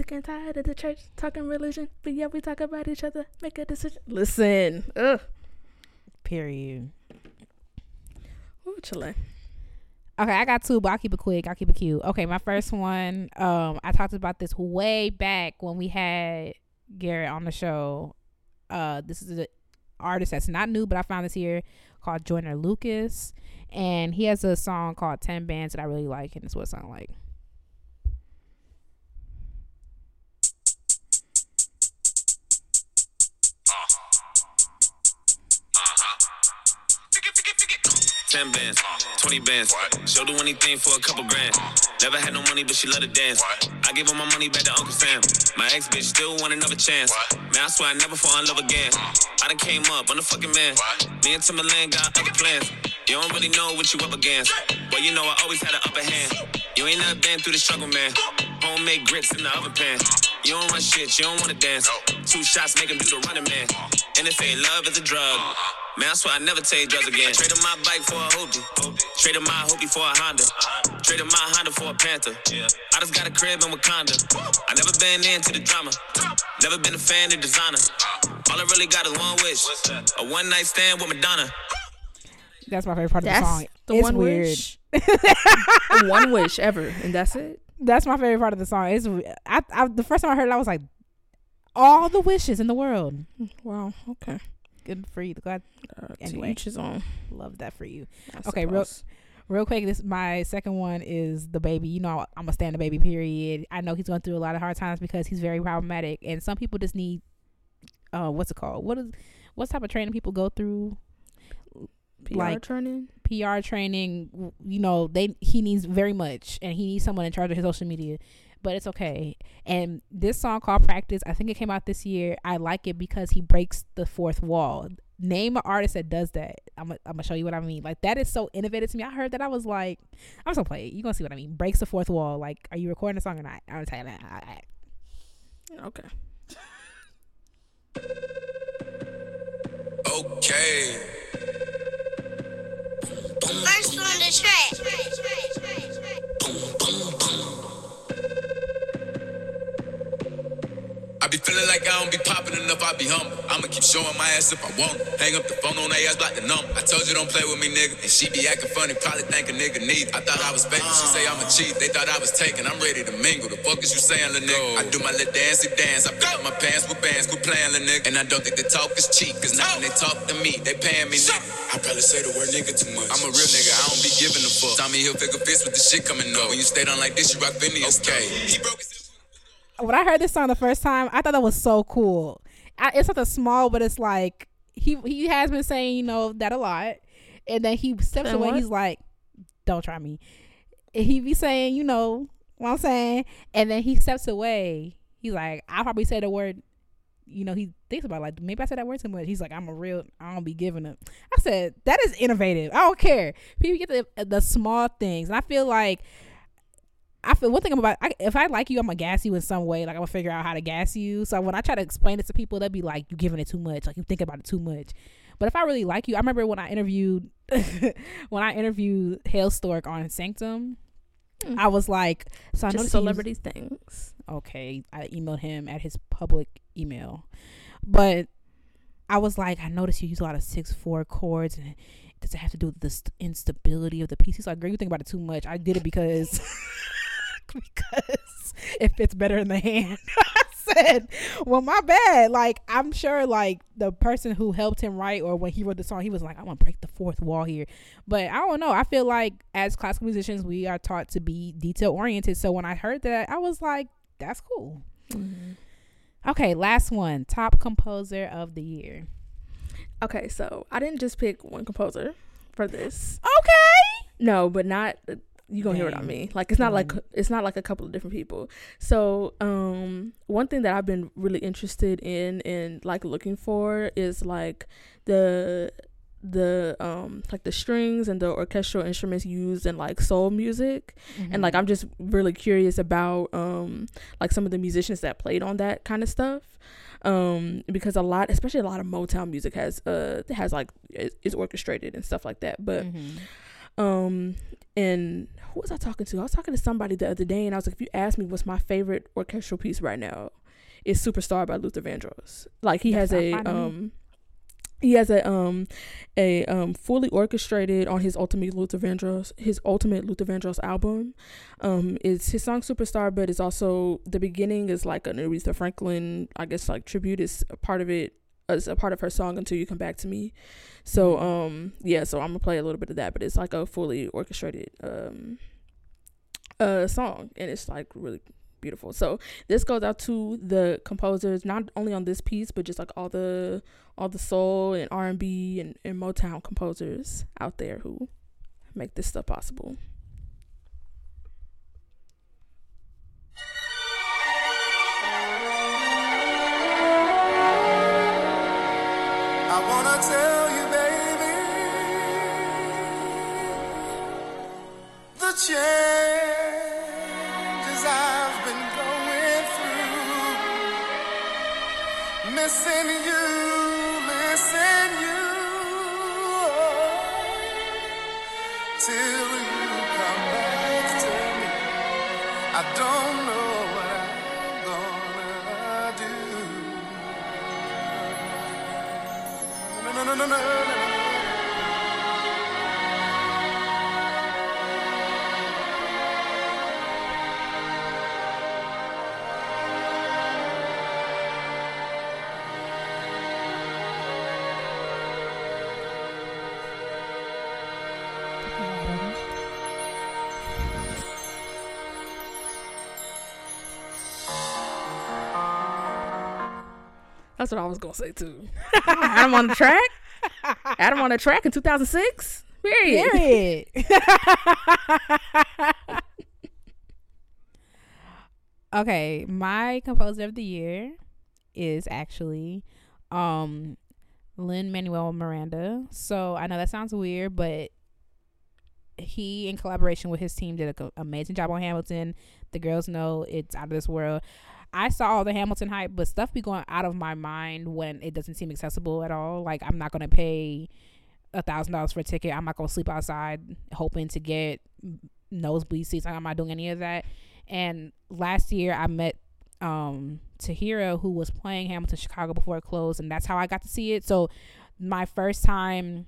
Sick and tired of the church talking religion, but yeah, we talk about each other. Make a decision. Listen, ugh, period. Ooh. Okay, I got two, but I'll keep it quick. I'll keep it cute. Okay, my first one, um, I talked about this way back when we had Garrett on the show. Uh, this is an artist that's not new, but I found this here called Joyner Lucas, and he has a song called Ten Bands that I really like, and it's what it sounds like. Ten bands, twenty bands. She'll do anything for a couple grand. Never had no money, but she love to dance. I give her my money back to Uncle Sam. My ex bitch still want another chance. Man, I swear I never fall in love again. I done came up, I'm the fucking man. Me and Timberland got other plans. You don't really know what you up against. But you know I always had an upper hand. You ain't never been through the struggle, man. Homemade grits in the oven pan. You don't run shit, you don't wanna dance. Two shots make him do the running man. And if ain't love, it's a drug. Man, I swear I never take drugs again. Traded my bike for a hoopty. Traded my hoopty for a Honda. Traded my Honda for a Panther. I just got a crib in Wakanda. I never been into the drama. Never been a fan of designer. All I really got is one wish. A one night stand with Madonna. That's my favorite part of the song. the it's one weird. wish. One wish ever, and that's it. That's my favorite part of the song. It's I, I the first time I heard it, I was like, all the wishes in the world. Wow. Okay. Good for you. Glad. Uh, Anyway. each his own. Love that for you. I Okay, real suppose. real quick. This my second one is the baby. You know, I'm a stand the baby. Period. I know he's going through a lot of hard times because he's very problematic, and some people just need, uh, what's it called? What is what type of training people go through? PR like- training. PR training. You know, they he needs very much, and he needs someone in charge of his social media. But it's okay. And this song called "Practice," I think it came out this year. I like it because he breaks the fourth wall. Name an artist that does that. I'm gonna I'm gonna show you what I mean. Like that is so innovative to me. I heard that I was like, I'm just gonna play it. You gonna see what I mean? Breaks the fourth wall. Like, are you recording a song or not? I'm gonna tell you that. I- I- Okay. Okay. First on the track. I be feeling like I don't be popping enough, I be humble. I'ma keep showing my ass if I want it. Hang up the phone on their ass, block the number. I told you don't play with me, nigga. And she be acting funny, probably think a nigga need. I thought I was faking, she say I'm a cheat. They thought I was taking, I'm ready to mingle. The fuck is you saying, little nigga? I do my little dancey dance. I pick up my pants with bands, quit playing, little nigga. And I don't think the talk is cheap, cause now when they talk to me, they paying me, nigga. I probably say the word nigga too much. I'm a real nigga, I don't be giving a fuck. Tommy Hilfiger fist with the shit coming up. When you stay down like this, you rock Phineas. Okay. He broke his when I heard this song the first time, I thought that was so cool. I, it's something small, but it's like he he has been saying you know that a lot, and then he steps away. He's like, "Don't try me." And he be saying, you know what I'm saying, and then he steps away. He's like, "I probably said the word." You know, he thinks about it, like maybe I said that word too much. He's like, I'm a real, I don't be giving up. I said that is innovative. I don't care. People get the the small things, and I feel like I feel one thing I'm about I, if I like you, I'm gonna gas you in some way. Like I'm gonna figure out how to gas you. So when I try to explain it to people, they'll be like, "You're giving it too much. Like you think about it too much." But if I really like you, I remember when I interviewed when I interviewed Hale Stork on Sanctum, Mm. I was like, "So I know he was- things. okay, I emailed him at his public email. But I was like, I noticed you use a lot of six four chords and does it have to do with the st- instability of the piece? He's like, girl, you think about it too much. I did it because because it fits better in the hand. I said, well, my bad. Like, I'm sure like the person who helped him write or when he wrote the song, he was like, I'm gonna break the fourth wall here. But I don't know. I feel like as classical musicians, we are taught to be detail oriented. So when I heard that, I was like, that's cool. Mm-hmm. Okay, last one. Top composer of the year. Okay, so I didn't just pick one composer for this. Okay. No, but not you gonna hear it on me. Like it's not like Mm. it's not like a couple of different people. So um one thing that I've been really interested in and like looking for is like the the um like the strings and the orchestral instruments used in like soul music and like I'm just really curious about um like some of the musicians that played on that kind of stuff um because a lot especially a lot of Motown music has uh has like is, is orchestrated and stuff like that but Mm-hmm. Um and who was I talking to I was talking to somebody the other day and I was like if you ask me what's my favorite orchestral piece right now it's Superstar by Luther Vandross like he That's has a me. um he has a um a um fully orchestrated on his ultimate Luther Vandross his ultimate Luther Vandross album. Um it's his song Superstar but it's also the beginning is like an Aretha Franklin I guess like tribute is a part of it as a part of her song until you come back to me. So um yeah, so I'm gonna play a little bit of that, but it's like a fully orchestrated um uh song and it's like really beautiful. So this goes out to the composers not only on this piece but just like all the all the soul and R&B and, and Motown composers out there who make this stuff possible. Changes I've been going through. Missing you, missing you. Oh, Till you come back to me. I don't know what I'm gonna do. No, no, no, no, no, no. That's what I was gonna say too. Adam on the track. Adam on the track in 2006. Period. Period. okay, my composer of the year is actually um Lin-Manuel Miranda. So I know that sounds weird, but he, in collaboration with his team, did an amazing job on Hamilton. The girls know it's out of this world. I saw all the Hamilton hype, but stuff be going out of my mind when it doesn't seem accessible at all. Like I'm not gonna pay a thousand dollars for a ticket. I'm not gonna sleep outside hoping to get nosebleed seats. I'm not doing any of that. And last year I met um Tahira who was playing Hamilton Chicago before it closed and that's how I got to see it. So my first time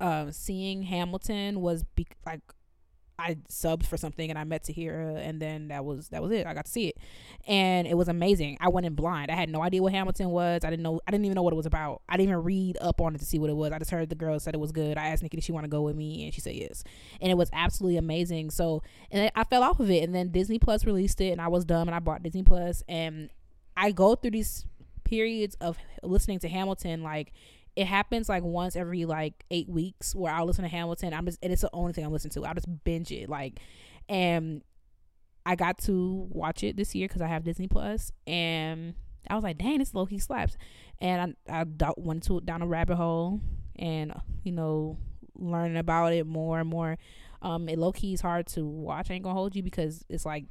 uh, seeing Hamilton was be- like I subbed for something and I met Tahira and then that was that was it. I got to see it. And it was amazing. I went in blind. I had no idea what Hamilton was. I didn't know I didn't even know what it was about. I didn't even read up on it to see what it was. I just heard the girl said it was good. I asked Nikki did she want to go with me and she said yes. And it was absolutely amazing. So and I fell off of it and then Disney Plus released it and I was dumb and I bought Disney Plus and I go through these periods of listening to Hamilton like it happens like once every like eight weeks where I'll listen to Hamilton. I'm just and it's the only thing I'm listening to. I'll just binge it like, and I got to watch it this year because I have Disney Plus, and I was like, dang, this low key slaps, and I I went to down a rabbit hole, and you know learning about it more and more. Um, it low key is hard to watch. I ain't gonna hold you because it's like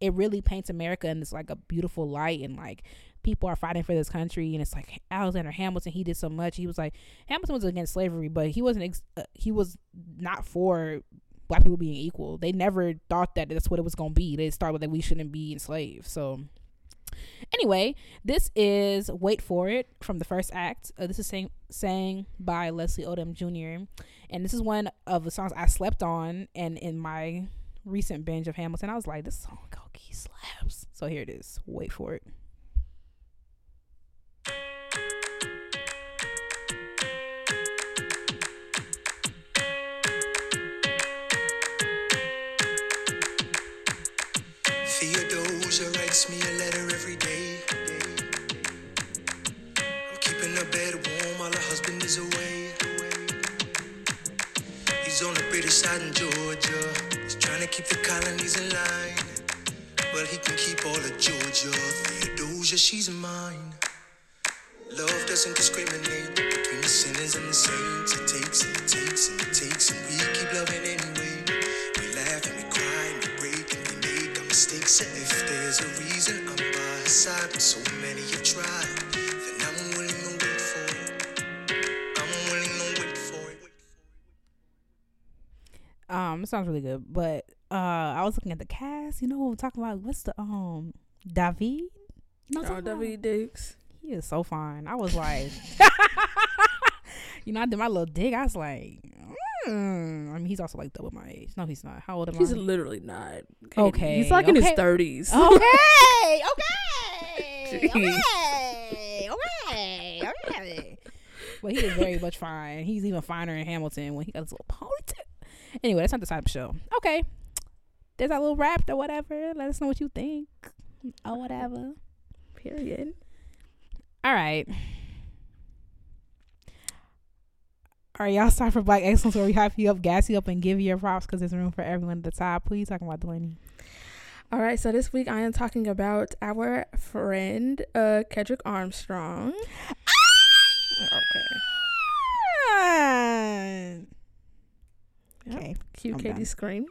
it really paints America in this like a beautiful light and like people are fighting for this country and it's like Alexander Hamilton he did so much. He was like Hamilton was against slavery but he wasn't ex- uh, he was not for black people being equal. They never thought that that's what it was going to be. They started with that we shouldn't be enslaved. So anyway this is wait for it from the first act. Uh, this is sang, sang by leslie odom jr and this is one of the songs i slept on and in my recent binge of hamilton i was like this song key slaps. So here it is wait for it Writes me a letter every day. I'm keeping her bed warm while her husband is away. He's on the British side in Georgia. He's trying to keep the colonies in line. Well, he can keep all of Georgia. Theodosia, she's mine. Love doesn't discriminate between the sinners and the saints. It takes and it takes and it takes, and our mistakes. And if there's a reason I'm by her side when so many have tried, then I'm willing to wait for it. I'm willing to wait for it. um it sounds really good but uh i was looking at the cast you know what i'm talking about what's the um david you know what Oh. Daveed Diggs. he is so fine i was like you know i did my little dig i was like mm. i mean he's also like double my age. No he's not. How old am He's i? He's literally not. Okay, He's like in his thirties. okay. Okay. Okay. Okay. Okay. But he is very much fine. He's even finer in hamilton when he got his little ponytail anyway that's not the side of the show. Okay. There's that little rap or whatever. Let us know what you think. Or whatever. Period. all right all right, y'all start for Black Excellence where we hype you up, gas you up, and give you your props because there's room for everyone at the top. Please talking about Delaney. All right, so this week I am talking about our friend uh Kedrick Armstrong. Okay. Okay, Cute Katie done. scream.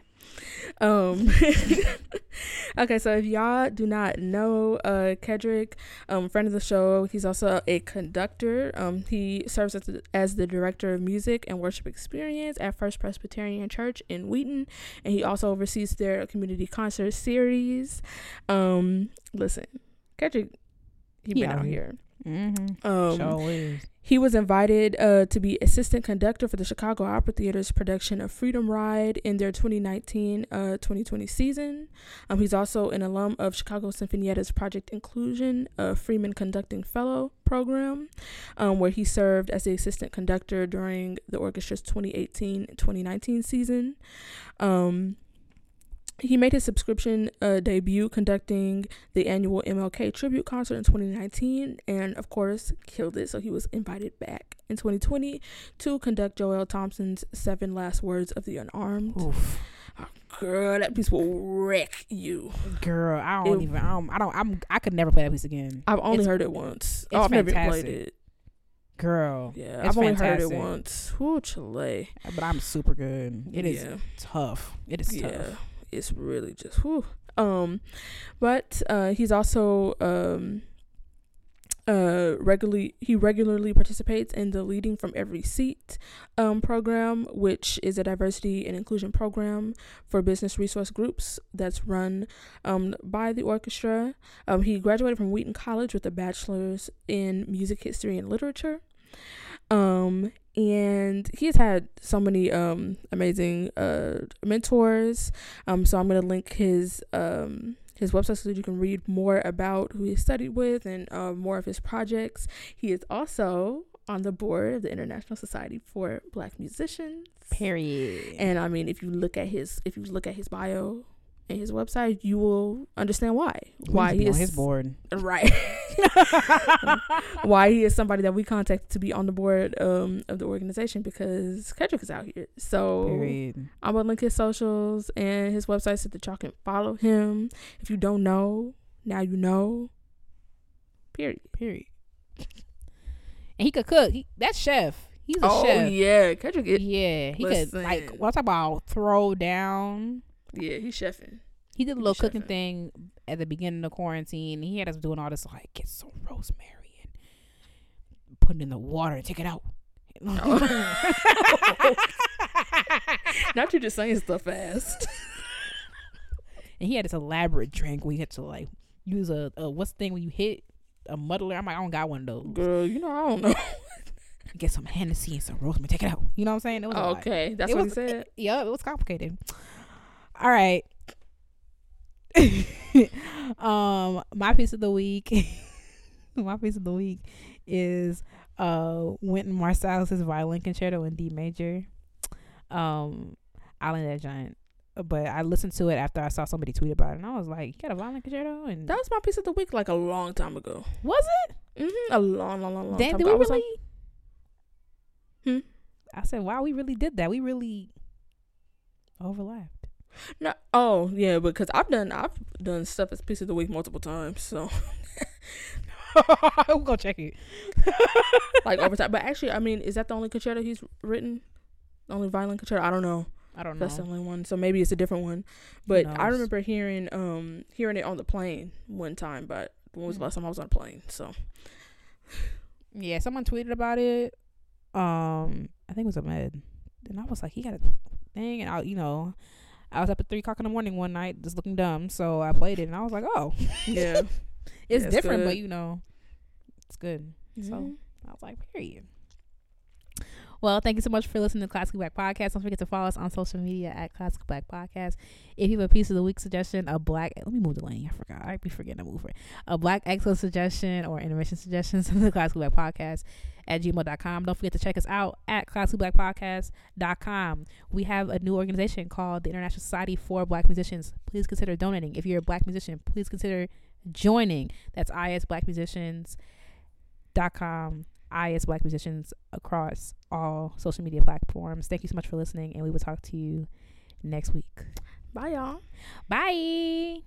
Um Okay, so if y'all do not know uh Kedrick, um friend of the show, he's also a conductor. Um he serves as the, as the director of music and worship experience at First Presbyterian Church in Wheaton, and he also oversees their community concert series. Um listen, Kedrick he been Yeah. out here. Mm-hmm. Um, Sure is. he was invited uh, to be assistant conductor for the Chicago Opera Theater's production of Freedom Ride in their 2019 uh, 2020 season. Um, he's also an alum of Chicago Sinfonietta's Project Inclusion, a Freeman Conducting Fellow program, um, where he served as the assistant conductor during the orchestra's 2018 2019 season. Um, he made his subscription uh, debut conducting the annual MLK tribute concert in 2019 and, of course, killed it. So he was invited back in 2020 to conduct Joel Thompson's Seven Last Words of the Unarmed. Oof. Oh, girl, that piece will wreck you. Girl, I don't It- even. I don't. I don't. I'm. I could never play that piece again. I've only It's- heard it once. it's Oh, I've never fantastic. played it. Girl, Yeah, I've only heard it once. Ooh, Chile. But I'm super good. It is Yeah. tough. It is yeah, tough. It's really just whew. Um, but uh, he's also um uh regularly he regularly participates in the leading from every seat um program which is a diversity and inclusion program for business resource groups that's run um by the orchestra um he graduated from wheaton college with a bachelor's in music history and literature um and he has had so many um amazing uh mentors. Um so i'm going to link his um his website so that you can read more about who he studied with and uh, more of his projects. He is also on the board of the international society for black musicians. Period. and i mean if you look at his if you look at his bio and his website, you will understand why. Why need to he is his board. right. why he is somebody that we contacted to be on the board um, of the organization because Kendrick is out here. So Period. I'm gonna link his socials and his website so that y'all can follow him. If you don't know, now you know. Period. Period. And he could cook. He, that's chef. He's a oh chef. yeah, Kendrick. It, Yeah, he could like Listen. what I talk about throw down. Yeah, he's chefing. He did a little cooking chefing. thing at the beginning of quarantine. He had us doing all this like get some rosemary and put it in the water and take it out. Oh. Not you just saying stuff fast. and he had this elaborate drink where you had to like use a, a what's the thing when you hit a muddler. I'm like, I don't got one of those. Girl, you know I don't know. Get some Hennessy and some rosemary. Take it out. You know what I'm saying? It was okay, that's It what was- he said. Yeah, it was complicated. All right. um, my piece of the week, my piece of the week is uh Wynton Marsalis's violin concerto in D major. Um, Island that giant. But I listened to it after I saw somebody tweet about it, and I was like, "You got a violin concerto?" And That was my piece of the week like a long time ago. was it? Mm-hmm. A long, long, long, long time did ago. we really? like, Hmm? I said, "Wow, we really did that. We really overlapped." No, oh yeah, because I've done I've done stuff as piece of the week multiple times. So we'll go check it. like over time. But actually, I mean, is that the only concerto he's written? The only violin concerto? I don't know. I don't know. That's the only one. So maybe it's a different one. But I remember hearing um hearing it on the plane one time. But when was the last time I was on a plane? So Yeah, someone tweeted about it. Um, I think it was Ahmed, and I was like, he got a thing, and I, you know, I was up at three o'clock in the morning one night, just looking dumb. So I played it, and I was like, oh, yeah, it's Yeah, it's different, but you know, it's good. So Mhm. I was like, period. Well, thank you so much for listening to Classic Black Podcast. Don't forget to follow us on social media at Classic Black Podcast. If you have a piece of the week suggestion, a black let me move the lane. I forgot. I be forgetting to move it. A black excellent suggestion or intermission suggestions to the Classic Black Podcast at gmail.com. Don't forget to check us out at classicblackpodcast.com. We have a new organization called the International Society for Black Musicians. Please consider donating. If you're a black musician, please consider joining. That's isblackmusicians.com. IS Black Musicians across all social media platforms. Thank you so much for listening, and we will talk to you next week. bye y'all. Bye.